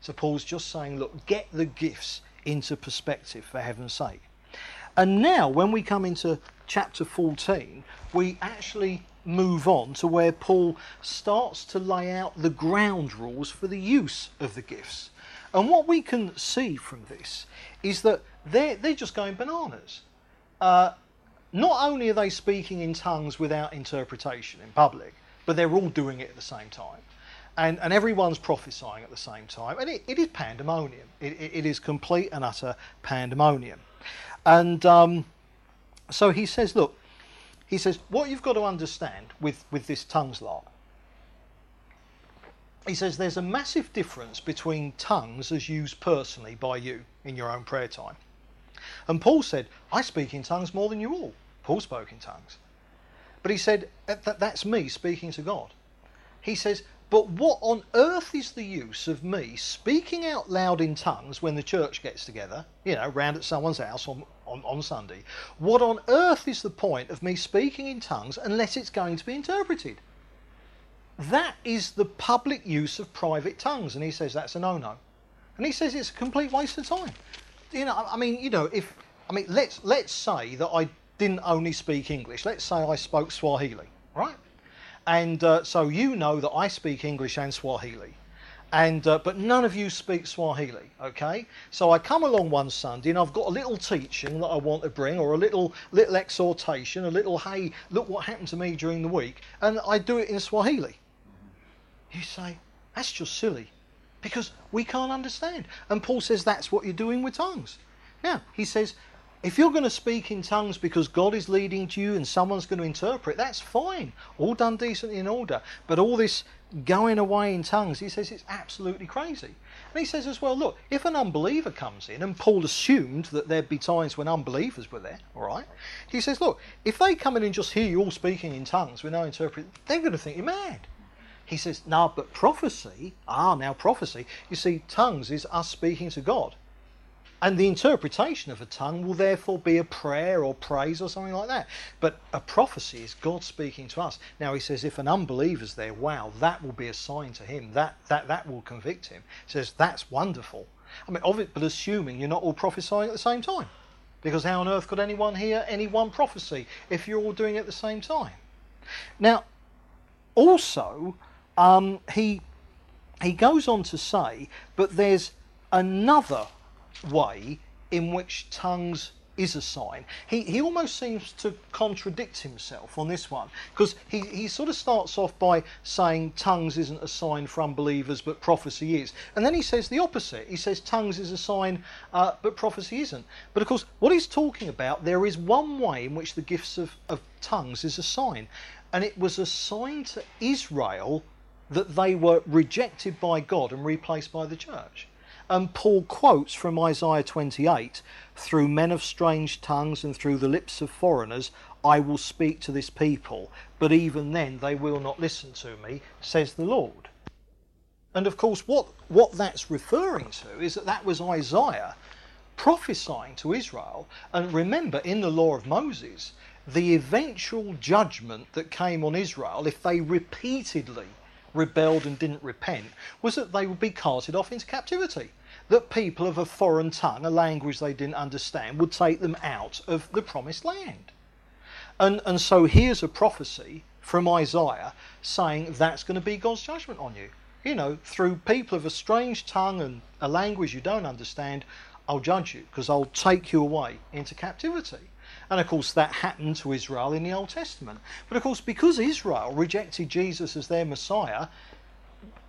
So Paul's just saying, look, get the gifts into perspective for heaven's sake. And now, when we come into chapter 14, we actually move on to where Paul starts to lay out the ground rules for the use of the gifts. And what we can see from this is that they're, they're just going bananas. Uh, not only are they speaking in tongues without interpretation in public, but they're all doing it at the same time. And, and everyone's prophesying at the same time. And it, it is pandemonium. It, it, it is complete and utter pandemonium. And um, so he says, look, he says, what you've got to understand with, with this tongues lot, he says there's a massive difference between tongues as used personally by you in your own prayer time. And Paul said, I speak in tongues more than you all. Paul spoke in tongues. But he said, that, that's me speaking to God. He says, but what on earth is the use of me speaking out loud in tongues when the church gets together, you know, round at someone's house on, on, on Sunday? What on earth is the point of me speaking in tongues unless it's going to be interpreted? That is the public use of private tongues, and he says that's a no-no. And he says it's a complete waste of time. You know, I mean, you know, if I mean, let's let's say that I didn't only speak English. Let's say I spoke Swahili, right? And uh, so you know that I speak English and Swahili. And, uh, but none of you speak Swahili, okay? So I come along one Sunday and I've got a little teaching that I want to bring, or a little little exhortation, a little hey, look what happened to me during the week, and I do it in Swahili. You say that's just silly, because we can't understand. And Paul says that's what you're doing with tongues. Now he says if you're going to speak in tongues because God is leading to you and someone's going to interpret, that's fine. All done decently in order. But all this going away in tongues, he says it's absolutely crazy. And he says as well, look, if an unbeliever comes in, and Paul assumed that there'd be times when unbelievers were there, all right? He says, look, if they come in and just hear you all speaking in tongues with no interpret, they're going to think you're mad. He says, no, but prophecy, ah, now prophecy, you see, tongues is us speaking to God And the interpretation of a tongue will therefore be a prayer or praise or something like that. But a prophecy is God speaking to us. Now he says if an unbeliever's there, wow, that will be a sign to him. That that that will convict him. He says that's wonderful. I mean, of it, but assuming you're not all prophesying at the same time. Because how on earth could anyone hear any one prophecy if you're all doing it at the same time? Now, also, um, he he goes on to say, but there's another way in which tongues is a sign. He, he almost seems to contradict himself on this one because he, he sort of starts off by saying tongues isn't a sign for unbelievers but prophecy is. And then he says the opposite. He says tongues is a sign uh, but prophecy isn't. But of course, what he's talking about, there is one way in which the gifts of, of tongues is a sign. And it was a sign to Israel that they were rejected by God and replaced by the church. And Paul quotes from Isaiah 28 Through men of strange tongues and through the lips of foreigners, I will speak to this people, but even then they will not listen to me, says the Lord. And of course, what, what that's referring to is that that was Isaiah prophesying to Israel. And remember, in the law of Moses, the eventual judgment that came on Israel, if they repeatedly rebelled and didn't repent was that they would be carted off into captivity. That people of a foreign tongue, a language they didn't understand, would take them out of the promised land. And, and so here's a prophecy from Isaiah saying that's going to be God's judgment on you. You know, through people of a strange tongue and a language you don't understand, I'll judge you because I'll take you away into captivity. And of course, that happened to Israel in the Old Testament. But of course, because Israel rejected Jesus as their Messiah,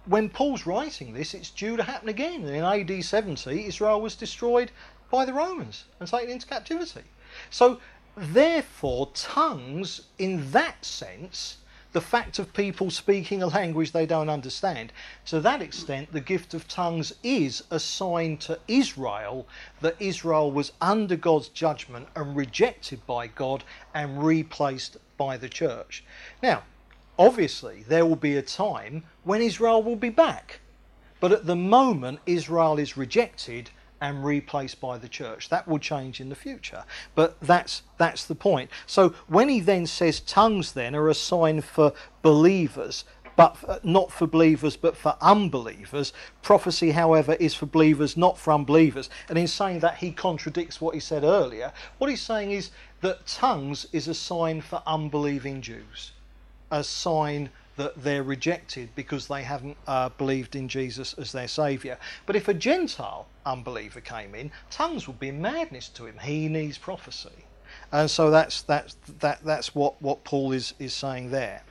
when Paul's writing this, it's due to happen again. In AD 70, Israel was destroyed by the Romans and taken into captivity. So, therefore, tongues, in that sense, the fact of people speaking a language they don't understand. To that extent, the gift of tongues is a sign to Israel that Israel was under God's judgment and rejected by God and replaced by the church. Now, obviously, there will be a time when Israel will be back. But at the moment, Israel is rejected and replaced by the church. That will change in the future. But that's that's the point. So when he then says tongues then are a sign for believers, but uh, not for believers but for unbelievers. Prophecy, however, is for believers, not for unbelievers. And in saying that, he contradicts what he said earlier. What he's saying is that tongues is a sign for unbelieving Jews, a sign that they're rejected because they haven't uh, believed in Jesus as their Saviour. But if a Gentile unbeliever came in, tongues would be madness to him. He needs prophecy. And so that's, that's, that, that's what, what Paul is, is saying there.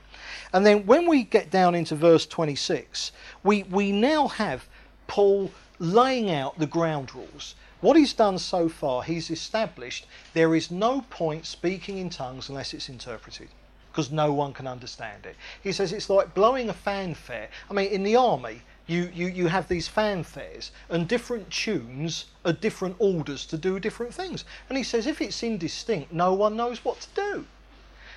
And then when we get down into verse 26, we, we now have Paul laying out the ground rules. What he's done so far, he's established there is no point speaking in tongues unless it's interpreted because no one can understand it. He says it's like blowing a fanfare. I mean, in the army, you, you, you have these fanfares, and different tunes are different orders to do different things. And he says if it's indistinct, no one knows what to do.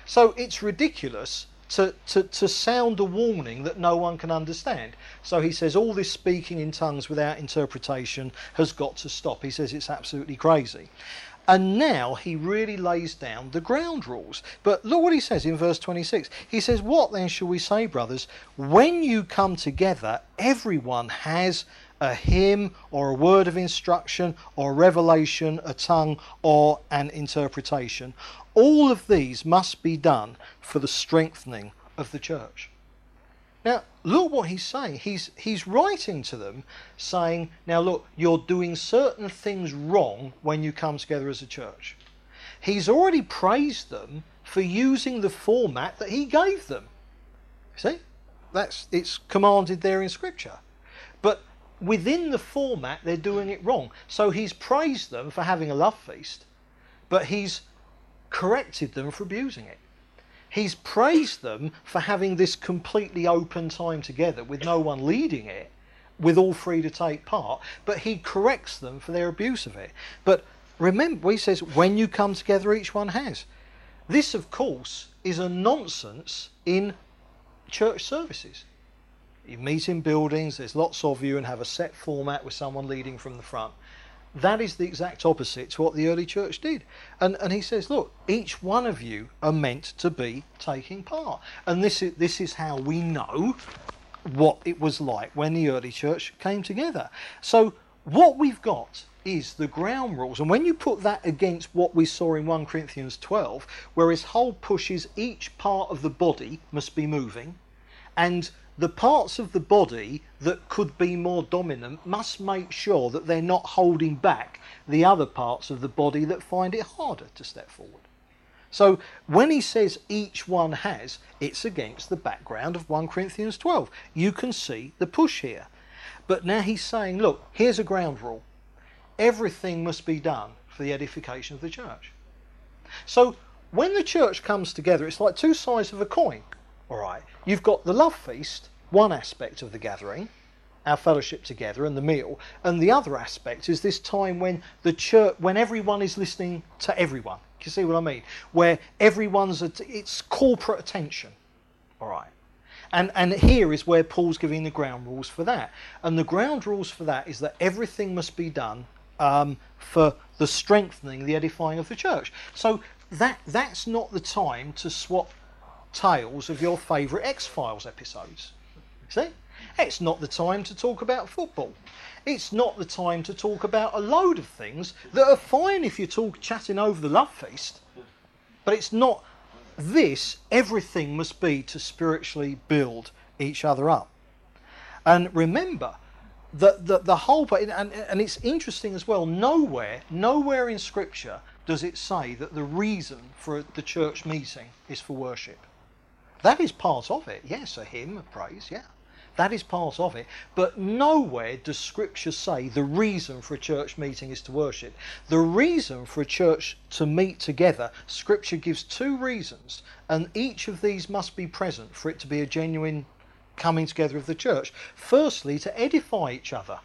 So it's ridiculous to, to, to sound a warning that no one can understand. So he says all this speaking in tongues without interpretation has got to stop. He says it's absolutely crazy. And now he really lays down the ground rules. But look what he says in verse 26. He says, What then shall we say, brothers? When you come together, everyone has a hymn or a word of instruction or revelation, a tongue or an interpretation. All of these must be done for the strengthening of the church. Now, look what he's saying. He's, he's writing to them saying, Now, look, you're doing certain things wrong when you come together as a church. He's already praised them for using the format that he gave them. See? That's it's commanded there in scripture. But within the format they're doing it wrong. So he's praised them for having a love feast, but he's corrected them for abusing it. He's praised them for having this completely open time together with no one leading it, with all free to take part, but he corrects them for their abuse of it. But remember, he says, when you come together, each one has. This, of course, is a nonsense in church services. You meet in buildings, there's lots of you, and have a set format with someone leading from the front. That is the exact opposite to what the early church did. And, and he says, look, each one of you are meant to be taking part. And this is, this is how we know what it was like when the early church came together. So, what we've got is the ground rules. And when you put that against what we saw in 1 Corinthians 12, where his whole pushes each part of the body must be moving, and the parts of the body that could be more dominant must make sure that they're not holding back the other parts of the body that find it harder to step forward. So when he says each one has, it's against the background of 1 Corinthians 12. You can see the push here. But now he's saying, look, here's a ground rule. Everything must be done for the edification of the church. So when the church comes together, it's like two sides of a coin. All right, you've got the love feast, one aspect of the gathering, our fellowship together and the meal, and the other aspect is this time when the church, when everyone is listening to everyone. You see what I mean? Where everyone's it's corporate attention. All right. And, and here is where Paul's giving the ground rules for that. And the ground rules for that is that everything must be done um, for the strengthening, the edifying of the church. So that that's not the time to swap tales of your favourite X Files episodes. See? It's not the time to talk about football. It's not the time to talk about a load of things that are fine if you're talk, chatting over the love feast. But it's not this, everything must be to spiritually build each other up. And remember that the, the whole, and, and it's interesting as well, nowhere, nowhere in Scripture does it say that the reason for the church meeting is for worship. That is part of it. Yes, a hymn, a praise, yeah. That is part of it. But nowhere does Scripture say the reason for a church meeting is to worship. The reason for a church to meet together, Scripture gives two reasons, and each of these must be present for it to be a genuine coming together of the church. Firstly, to edify each other.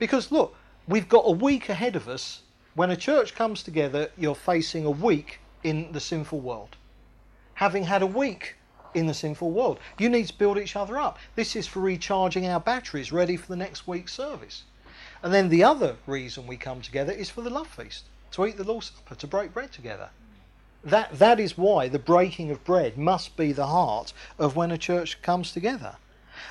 Because look, we've got a week ahead of us. When a church comes together, you're facing a week in the sinful world having had a week in the sinful world. You need to build each other up. This is for recharging our batteries ready for the next week's service. And then the other reason we come together is for the love feast, to eat the Lord's Supper, to break bread together. That, that is why the breaking of bread must be the heart of when a church comes together.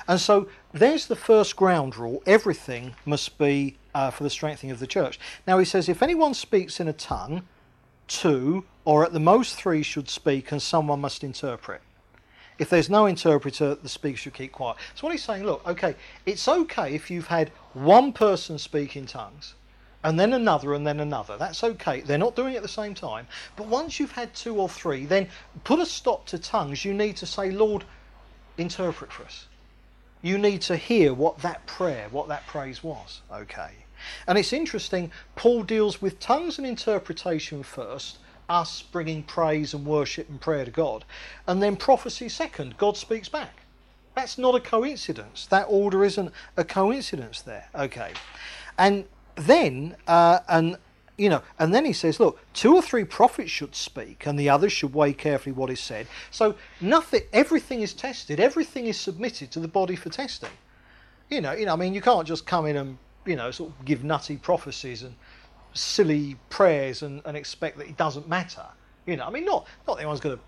And so there's the first ground rule everything must be uh, for the strengthening of the church. Now he says, if anyone speaks in a tongue, two or at the most three should speak and someone must interpret. If there's no interpreter, the speaker should keep quiet. So what he's saying, look, okay, it's okay if you've had one person speak in tongues and then another and then another. That's okay. They're not doing it at the same time. But once you've had two or three, then put a stop to tongues. You need to say, Lord, interpret for us. You need to hear what that prayer, what that praise was. Okay. And it's interesting, Paul deals with tongues and interpretation first, us bringing praise and worship and prayer to God, and then prophecy second, God speaks back. That's not a coincidence. That order isn't a coincidence there. Okay. And then, uh, and you know, and then he says, look, two or three prophets should speak, and the others should weigh carefully what is said. So nothing, everything is tested, everything is submitted to the body for testing. You know, you know, I mean, you can't just come in and you know, sort of give nutty prophecies and silly prayers and, and expect that it doesn't matter. You know, I mean, not not that anyone's going to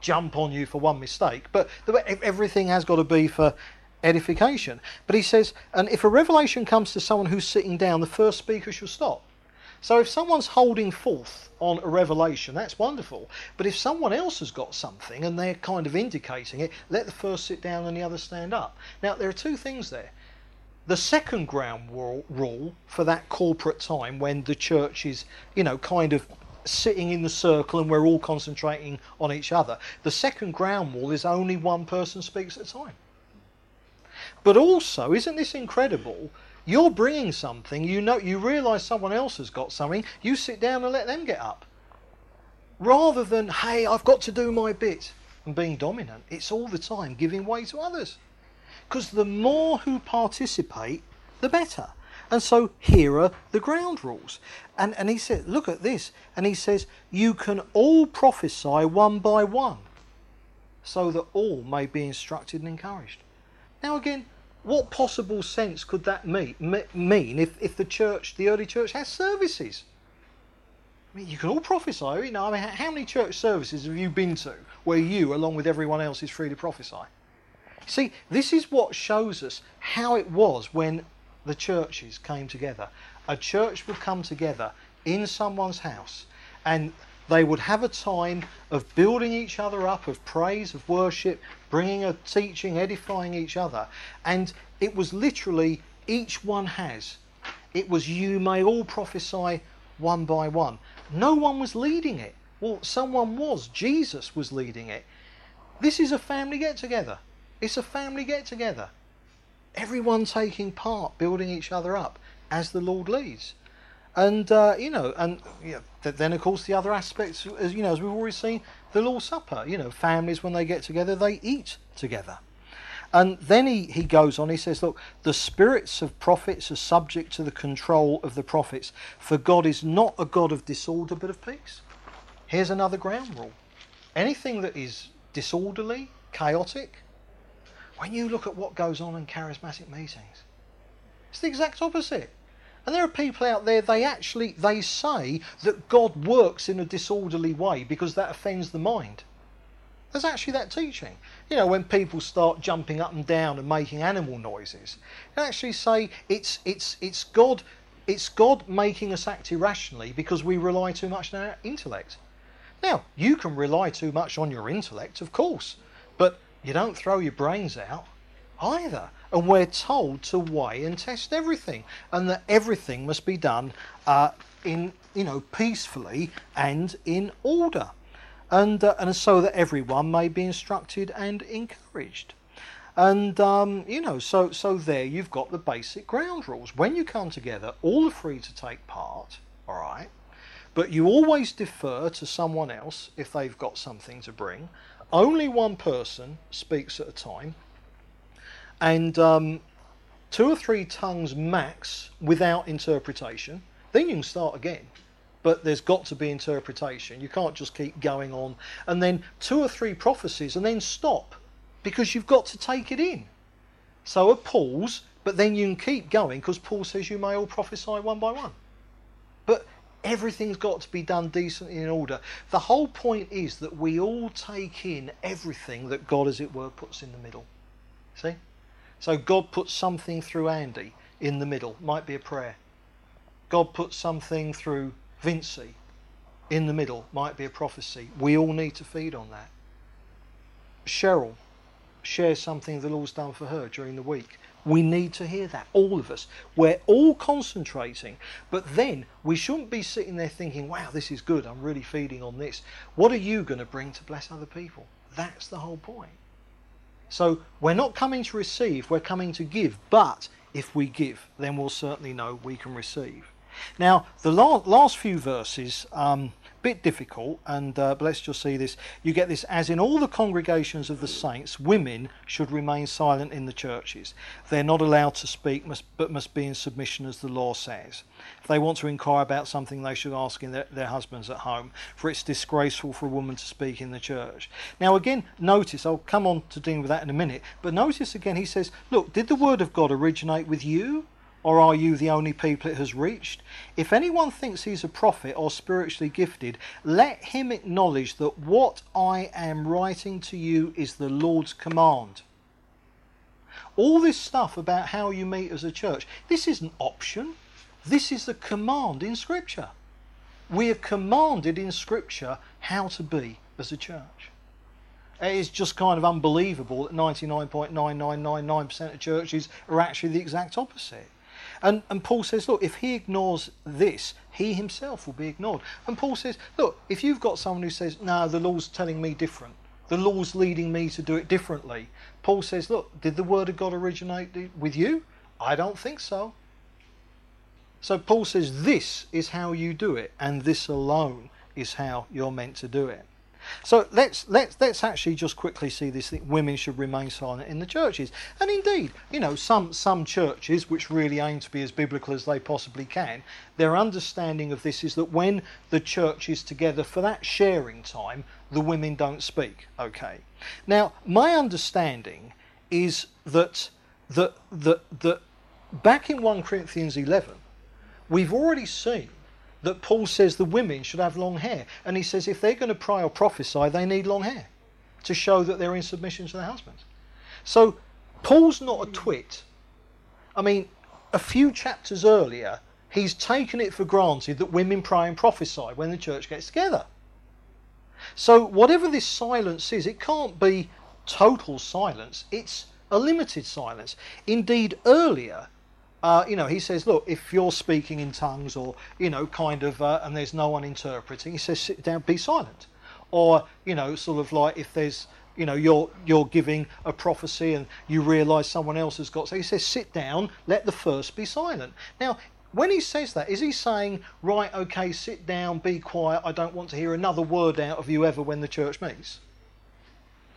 jump on you for one mistake, but the, everything has got to be for edification. But he says, and if a revelation comes to someone who's sitting down, the first speaker should stop. So if someone's holding forth on a revelation, that's wonderful. But if someone else has got something and they're kind of indicating it, let the first sit down and the other stand up. Now, there are two things there. The second ground rule for that corporate time when the church is, you know, kind of sitting in the circle and we're all concentrating on each other, the second ground rule is only one person speaks at a time. But also, isn't this incredible? You're bringing something, you know, you realise someone else has got something, you sit down and let them get up. Rather than, hey, I've got to do my bit and being dominant, it's all the time giving way to others. Because the more who participate, the better. And so here are the ground rules. And, and he said, look at this. And he says, you can all prophesy one by one, so that all may be instructed and encouraged. Now, again, what possible sense could that mean, if, if the church, the early church, has services? I mean, you can all prophesy. You know, I mean, how many church services have you been to where you, along with everyone else, is free to prophesy? See, this is what shows us how it was when the churches came together. A church would come together in someone's house and they would have a time of building each other up, of praise, of worship, bringing a teaching, edifying each other. And it was literally each one has. It was you may all prophesy one by one. No one was leading it. Well, someone was. Jesus was leading it. This is a family get together. It's a family get together. Everyone taking part, building each other up as the Lord leads and uh, you know, and you know, then of course the other aspects, as you know, as we've already seen, the Lord's Supper. You know, families when they get together, they eat together. And then he, he goes on, he says, Look, the spirits of prophets are subject to the control of the prophets, for God is not a God of disorder but of peace. Here's another ground rule anything that is disorderly, chaotic, when you look at what goes on in charismatic meetings, it's the exact opposite. And there are people out there, they actually, they say that God works in a disorderly way because that offends the mind. There's actually that teaching. You know, when people start jumping up and down and making animal noises, they actually say it's, it's, it's God it's God making us act irrationally because we rely too much on our intellect. Now, you can rely too much on your intellect, of course, but you don't throw your brains out either. And we're told to weigh and test everything, and that everything must be done uh, in, you know, peacefully and in order, and uh, and so that everyone may be instructed and encouraged. And um, you know, so so there you've got the basic ground rules. When you come together, all are free to take part. All right, but you always defer to someone else if they've got something to bring. Only one person speaks at a time and um, two or three tongues max without interpretation. Then you can start again. But there's got to be interpretation. You can't just keep going on. And then two or three prophecies and then stop because you've got to take it in. So a pause, but then you can keep going because Paul says you may all prophesy one by one. Everything's got to be done decently in order. The whole point is that we all take in everything that God, as it were, puts in the middle. See? So God puts something through Andy in the middle, might be a prayer. God puts something through Vincy in the middle, might be a prophecy. We all need to feed on that. Cheryl shares something the Lord's done for her during the week. We need to hear that, all of us. We're all concentrating, but then we shouldn't be sitting there thinking, wow, this is good, I'm really feeding on this. What are you going to bring to bless other people? That's the whole point. So we're not coming to receive, we're coming to give. But if we give, then we'll certainly know we can receive. Now, the last few verses, um, bit difficult, and uh, let's just see this. You get this as in all the congregations of the saints, women should remain silent in the churches. They're not allowed to speak, must, but must be in submission as the law says. If they want to inquire about something, they should ask in their, their husbands at home, for it's disgraceful for a woman to speak in the church. Now, again, notice, I'll come on to deal with that in a minute, but notice again, he says, Look, did the word of God originate with you? Or are you the only people it has reached? If anyone thinks he's a prophet or spiritually gifted, let him acknowledge that what I am writing to you is the Lord's command. All this stuff about how you meet as a church, this isn't option. This is the command in Scripture. We are commanded in Scripture how to be as a church. It is just kind of unbelievable that 99.9999% of churches are actually the exact opposite. And, and Paul says, look, if he ignores this, he himself will be ignored. And Paul says, look, if you've got someone who says, no, the law's telling me different, the law's leading me to do it differently, Paul says, look, did the word of God originate with you? I don't think so. So Paul says, this is how you do it, and this alone is how you're meant to do it. So let's let's let's actually just quickly see this thing. Women should remain silent in the churches, and indeed, you know, some some churches which really aim to be as biblical as they possibly can, their understanding of this is that when the church is together for that sharing time, the women don't speak. Okay. Now, my understanding is that that, that, that back in 1 Corinthians 11, we've already seen that Paul says the women should have long hair. And he says if they're going to pray or prophesy, they need long hair to show that they're in submission to their husbands. So Paul's not a twit. I mean, a few chapters earlier, he's taken it for granted that women pray and prophesy when the church gets together. So whatever this silence is, it can't be total silence. It's a limited silence. Indeed, earlier, uh, you know, he says, look, if you're speaking in tongues or, you know, kind of, uh, and there's no one interpreting, he says, sit down, be silent. Or, you know, sort of like if there's, you know, you're you're giving a prophecy and you realise someone else has got, so he says, sit down, let the first be silent. Now, when he says that, is he saying, right, okay, sit down, be quiet, I don't want to hear another word out of you ever when the church meets?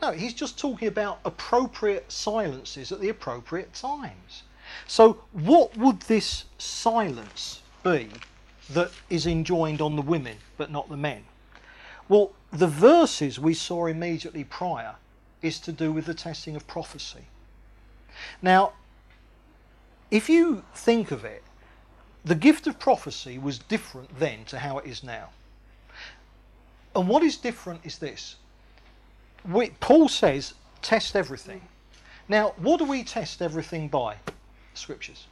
No, he's just talking about appropriate silences at the appropriate times. So, what would this silence be that is enjoined on the women but not the men? Well, the verses we saw immediately prior is to do with the testing of prophecy. Now, if you think of it, the gift of prophecy was different then to how it is now. And what is different is this we, Paul says, test everything. Now, what do we test everything by? Scriptures.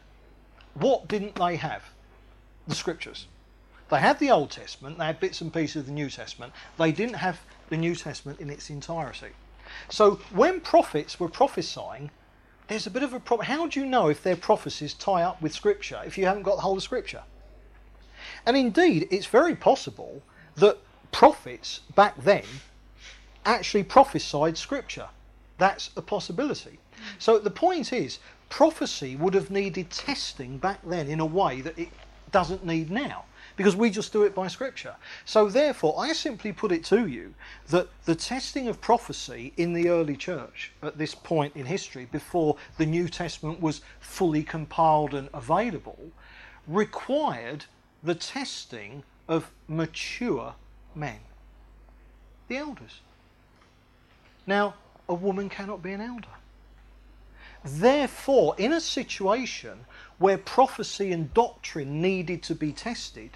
What didn't they have? The Scriptures. They had the Old Testament, they had bits and pieces of the New Testament. They didn't have the New Testament in its entirety. So when prophets were prophesying, there's a bit of a problem. How do you know if their prophecies tie up with Scripture if you haven't got the whole of Scripture? And indeed, it's very possible that prophets back then actually prophesied Scripture. That's a possibility. So the point is, prophecy would have needed testing back then in a way that it doesn't need now because we just do it by scripture. So therefore, I simply put it to you that the testing of prophecy in the early church at this point in history, before the New Testament was fully compiled and available, required the testing of mature men, the elders. Now, a woman cannot be an elder. Therefore, in a situation where prophecy and doctrine needed to be tested,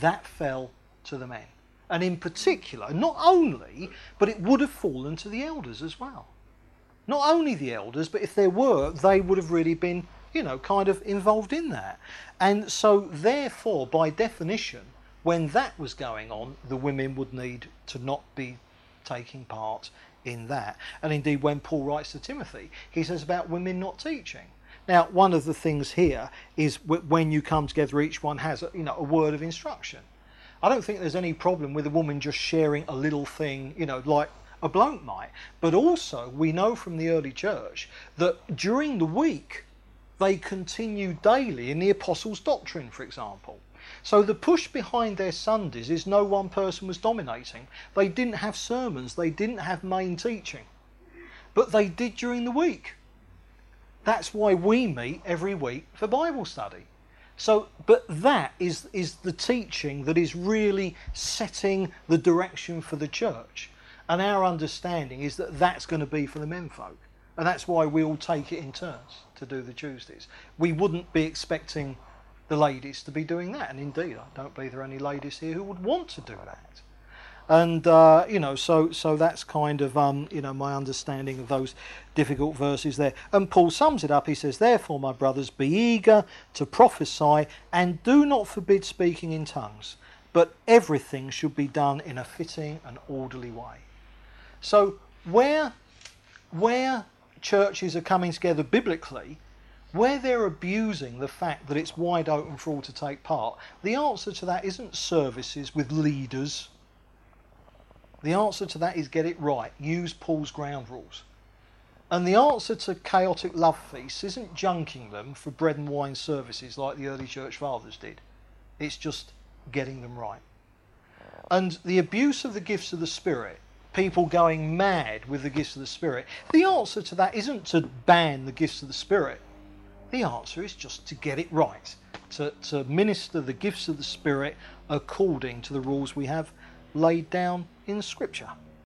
that fell to the men. And in particular, not only, but it would have fallen to the elders as well. Not only the elders, but if there were, they would have really been, you know, kind of involved in that. And so, therefore, by definition, when that was going on, the women would need to not be taking part in that. And indeed, when Paul writes to Timothy, he says about women not teaching. Now, one of the things here is when you come together, each one has a, you know a word of instruction. I don't think there's any problem with a woman just sharing a little thing, you know, like a bloke might. But also, we know from the early church that during the week they continued daily in the apostles' doctrine, for example. So the push behind their Sundays is no one person was dominating. They didn't have sermons, they didn't have main teaching. But they did during the week. That's why we meet every week for Bible study. So, but that is, is the teaching that is really setting the direction for the church. And our understanding is that that's going to be for the menfolk. And that's why we all take it in turns to do the Tuesdays. We wouldn't be expecting the ladies to be doing that. And indeed, I don't believe there are any ladies here who would want to do that. And uh, you know, so so that's kind of um, you know my understanding of those difficult verses there. And Paul sums it up. He says, "Therefore, my brothers, be eager to prophesy, and do not forbid speaking in tongues, but everything should be done in a fitting and orderly way." So where where churches are coming together biblically, where they're abusing the fact that it's wide open for all to take part, the answer to that isn't services with leaders. The answer to that is get it right. Use Paul's ground rules. And the answer to chaotic love feasts isn't junking them for bread and wine services like the early church fathers did. It's just getting them right. And the abuse of the gifts of the Spirit, people going mad with the gifts of the Spirit, the answer to that isn't to ban the gifts of the Spirit. The answer is just to get it right, to, to minister the gifts of the Spirit according to the rules we have laid down in Scripture.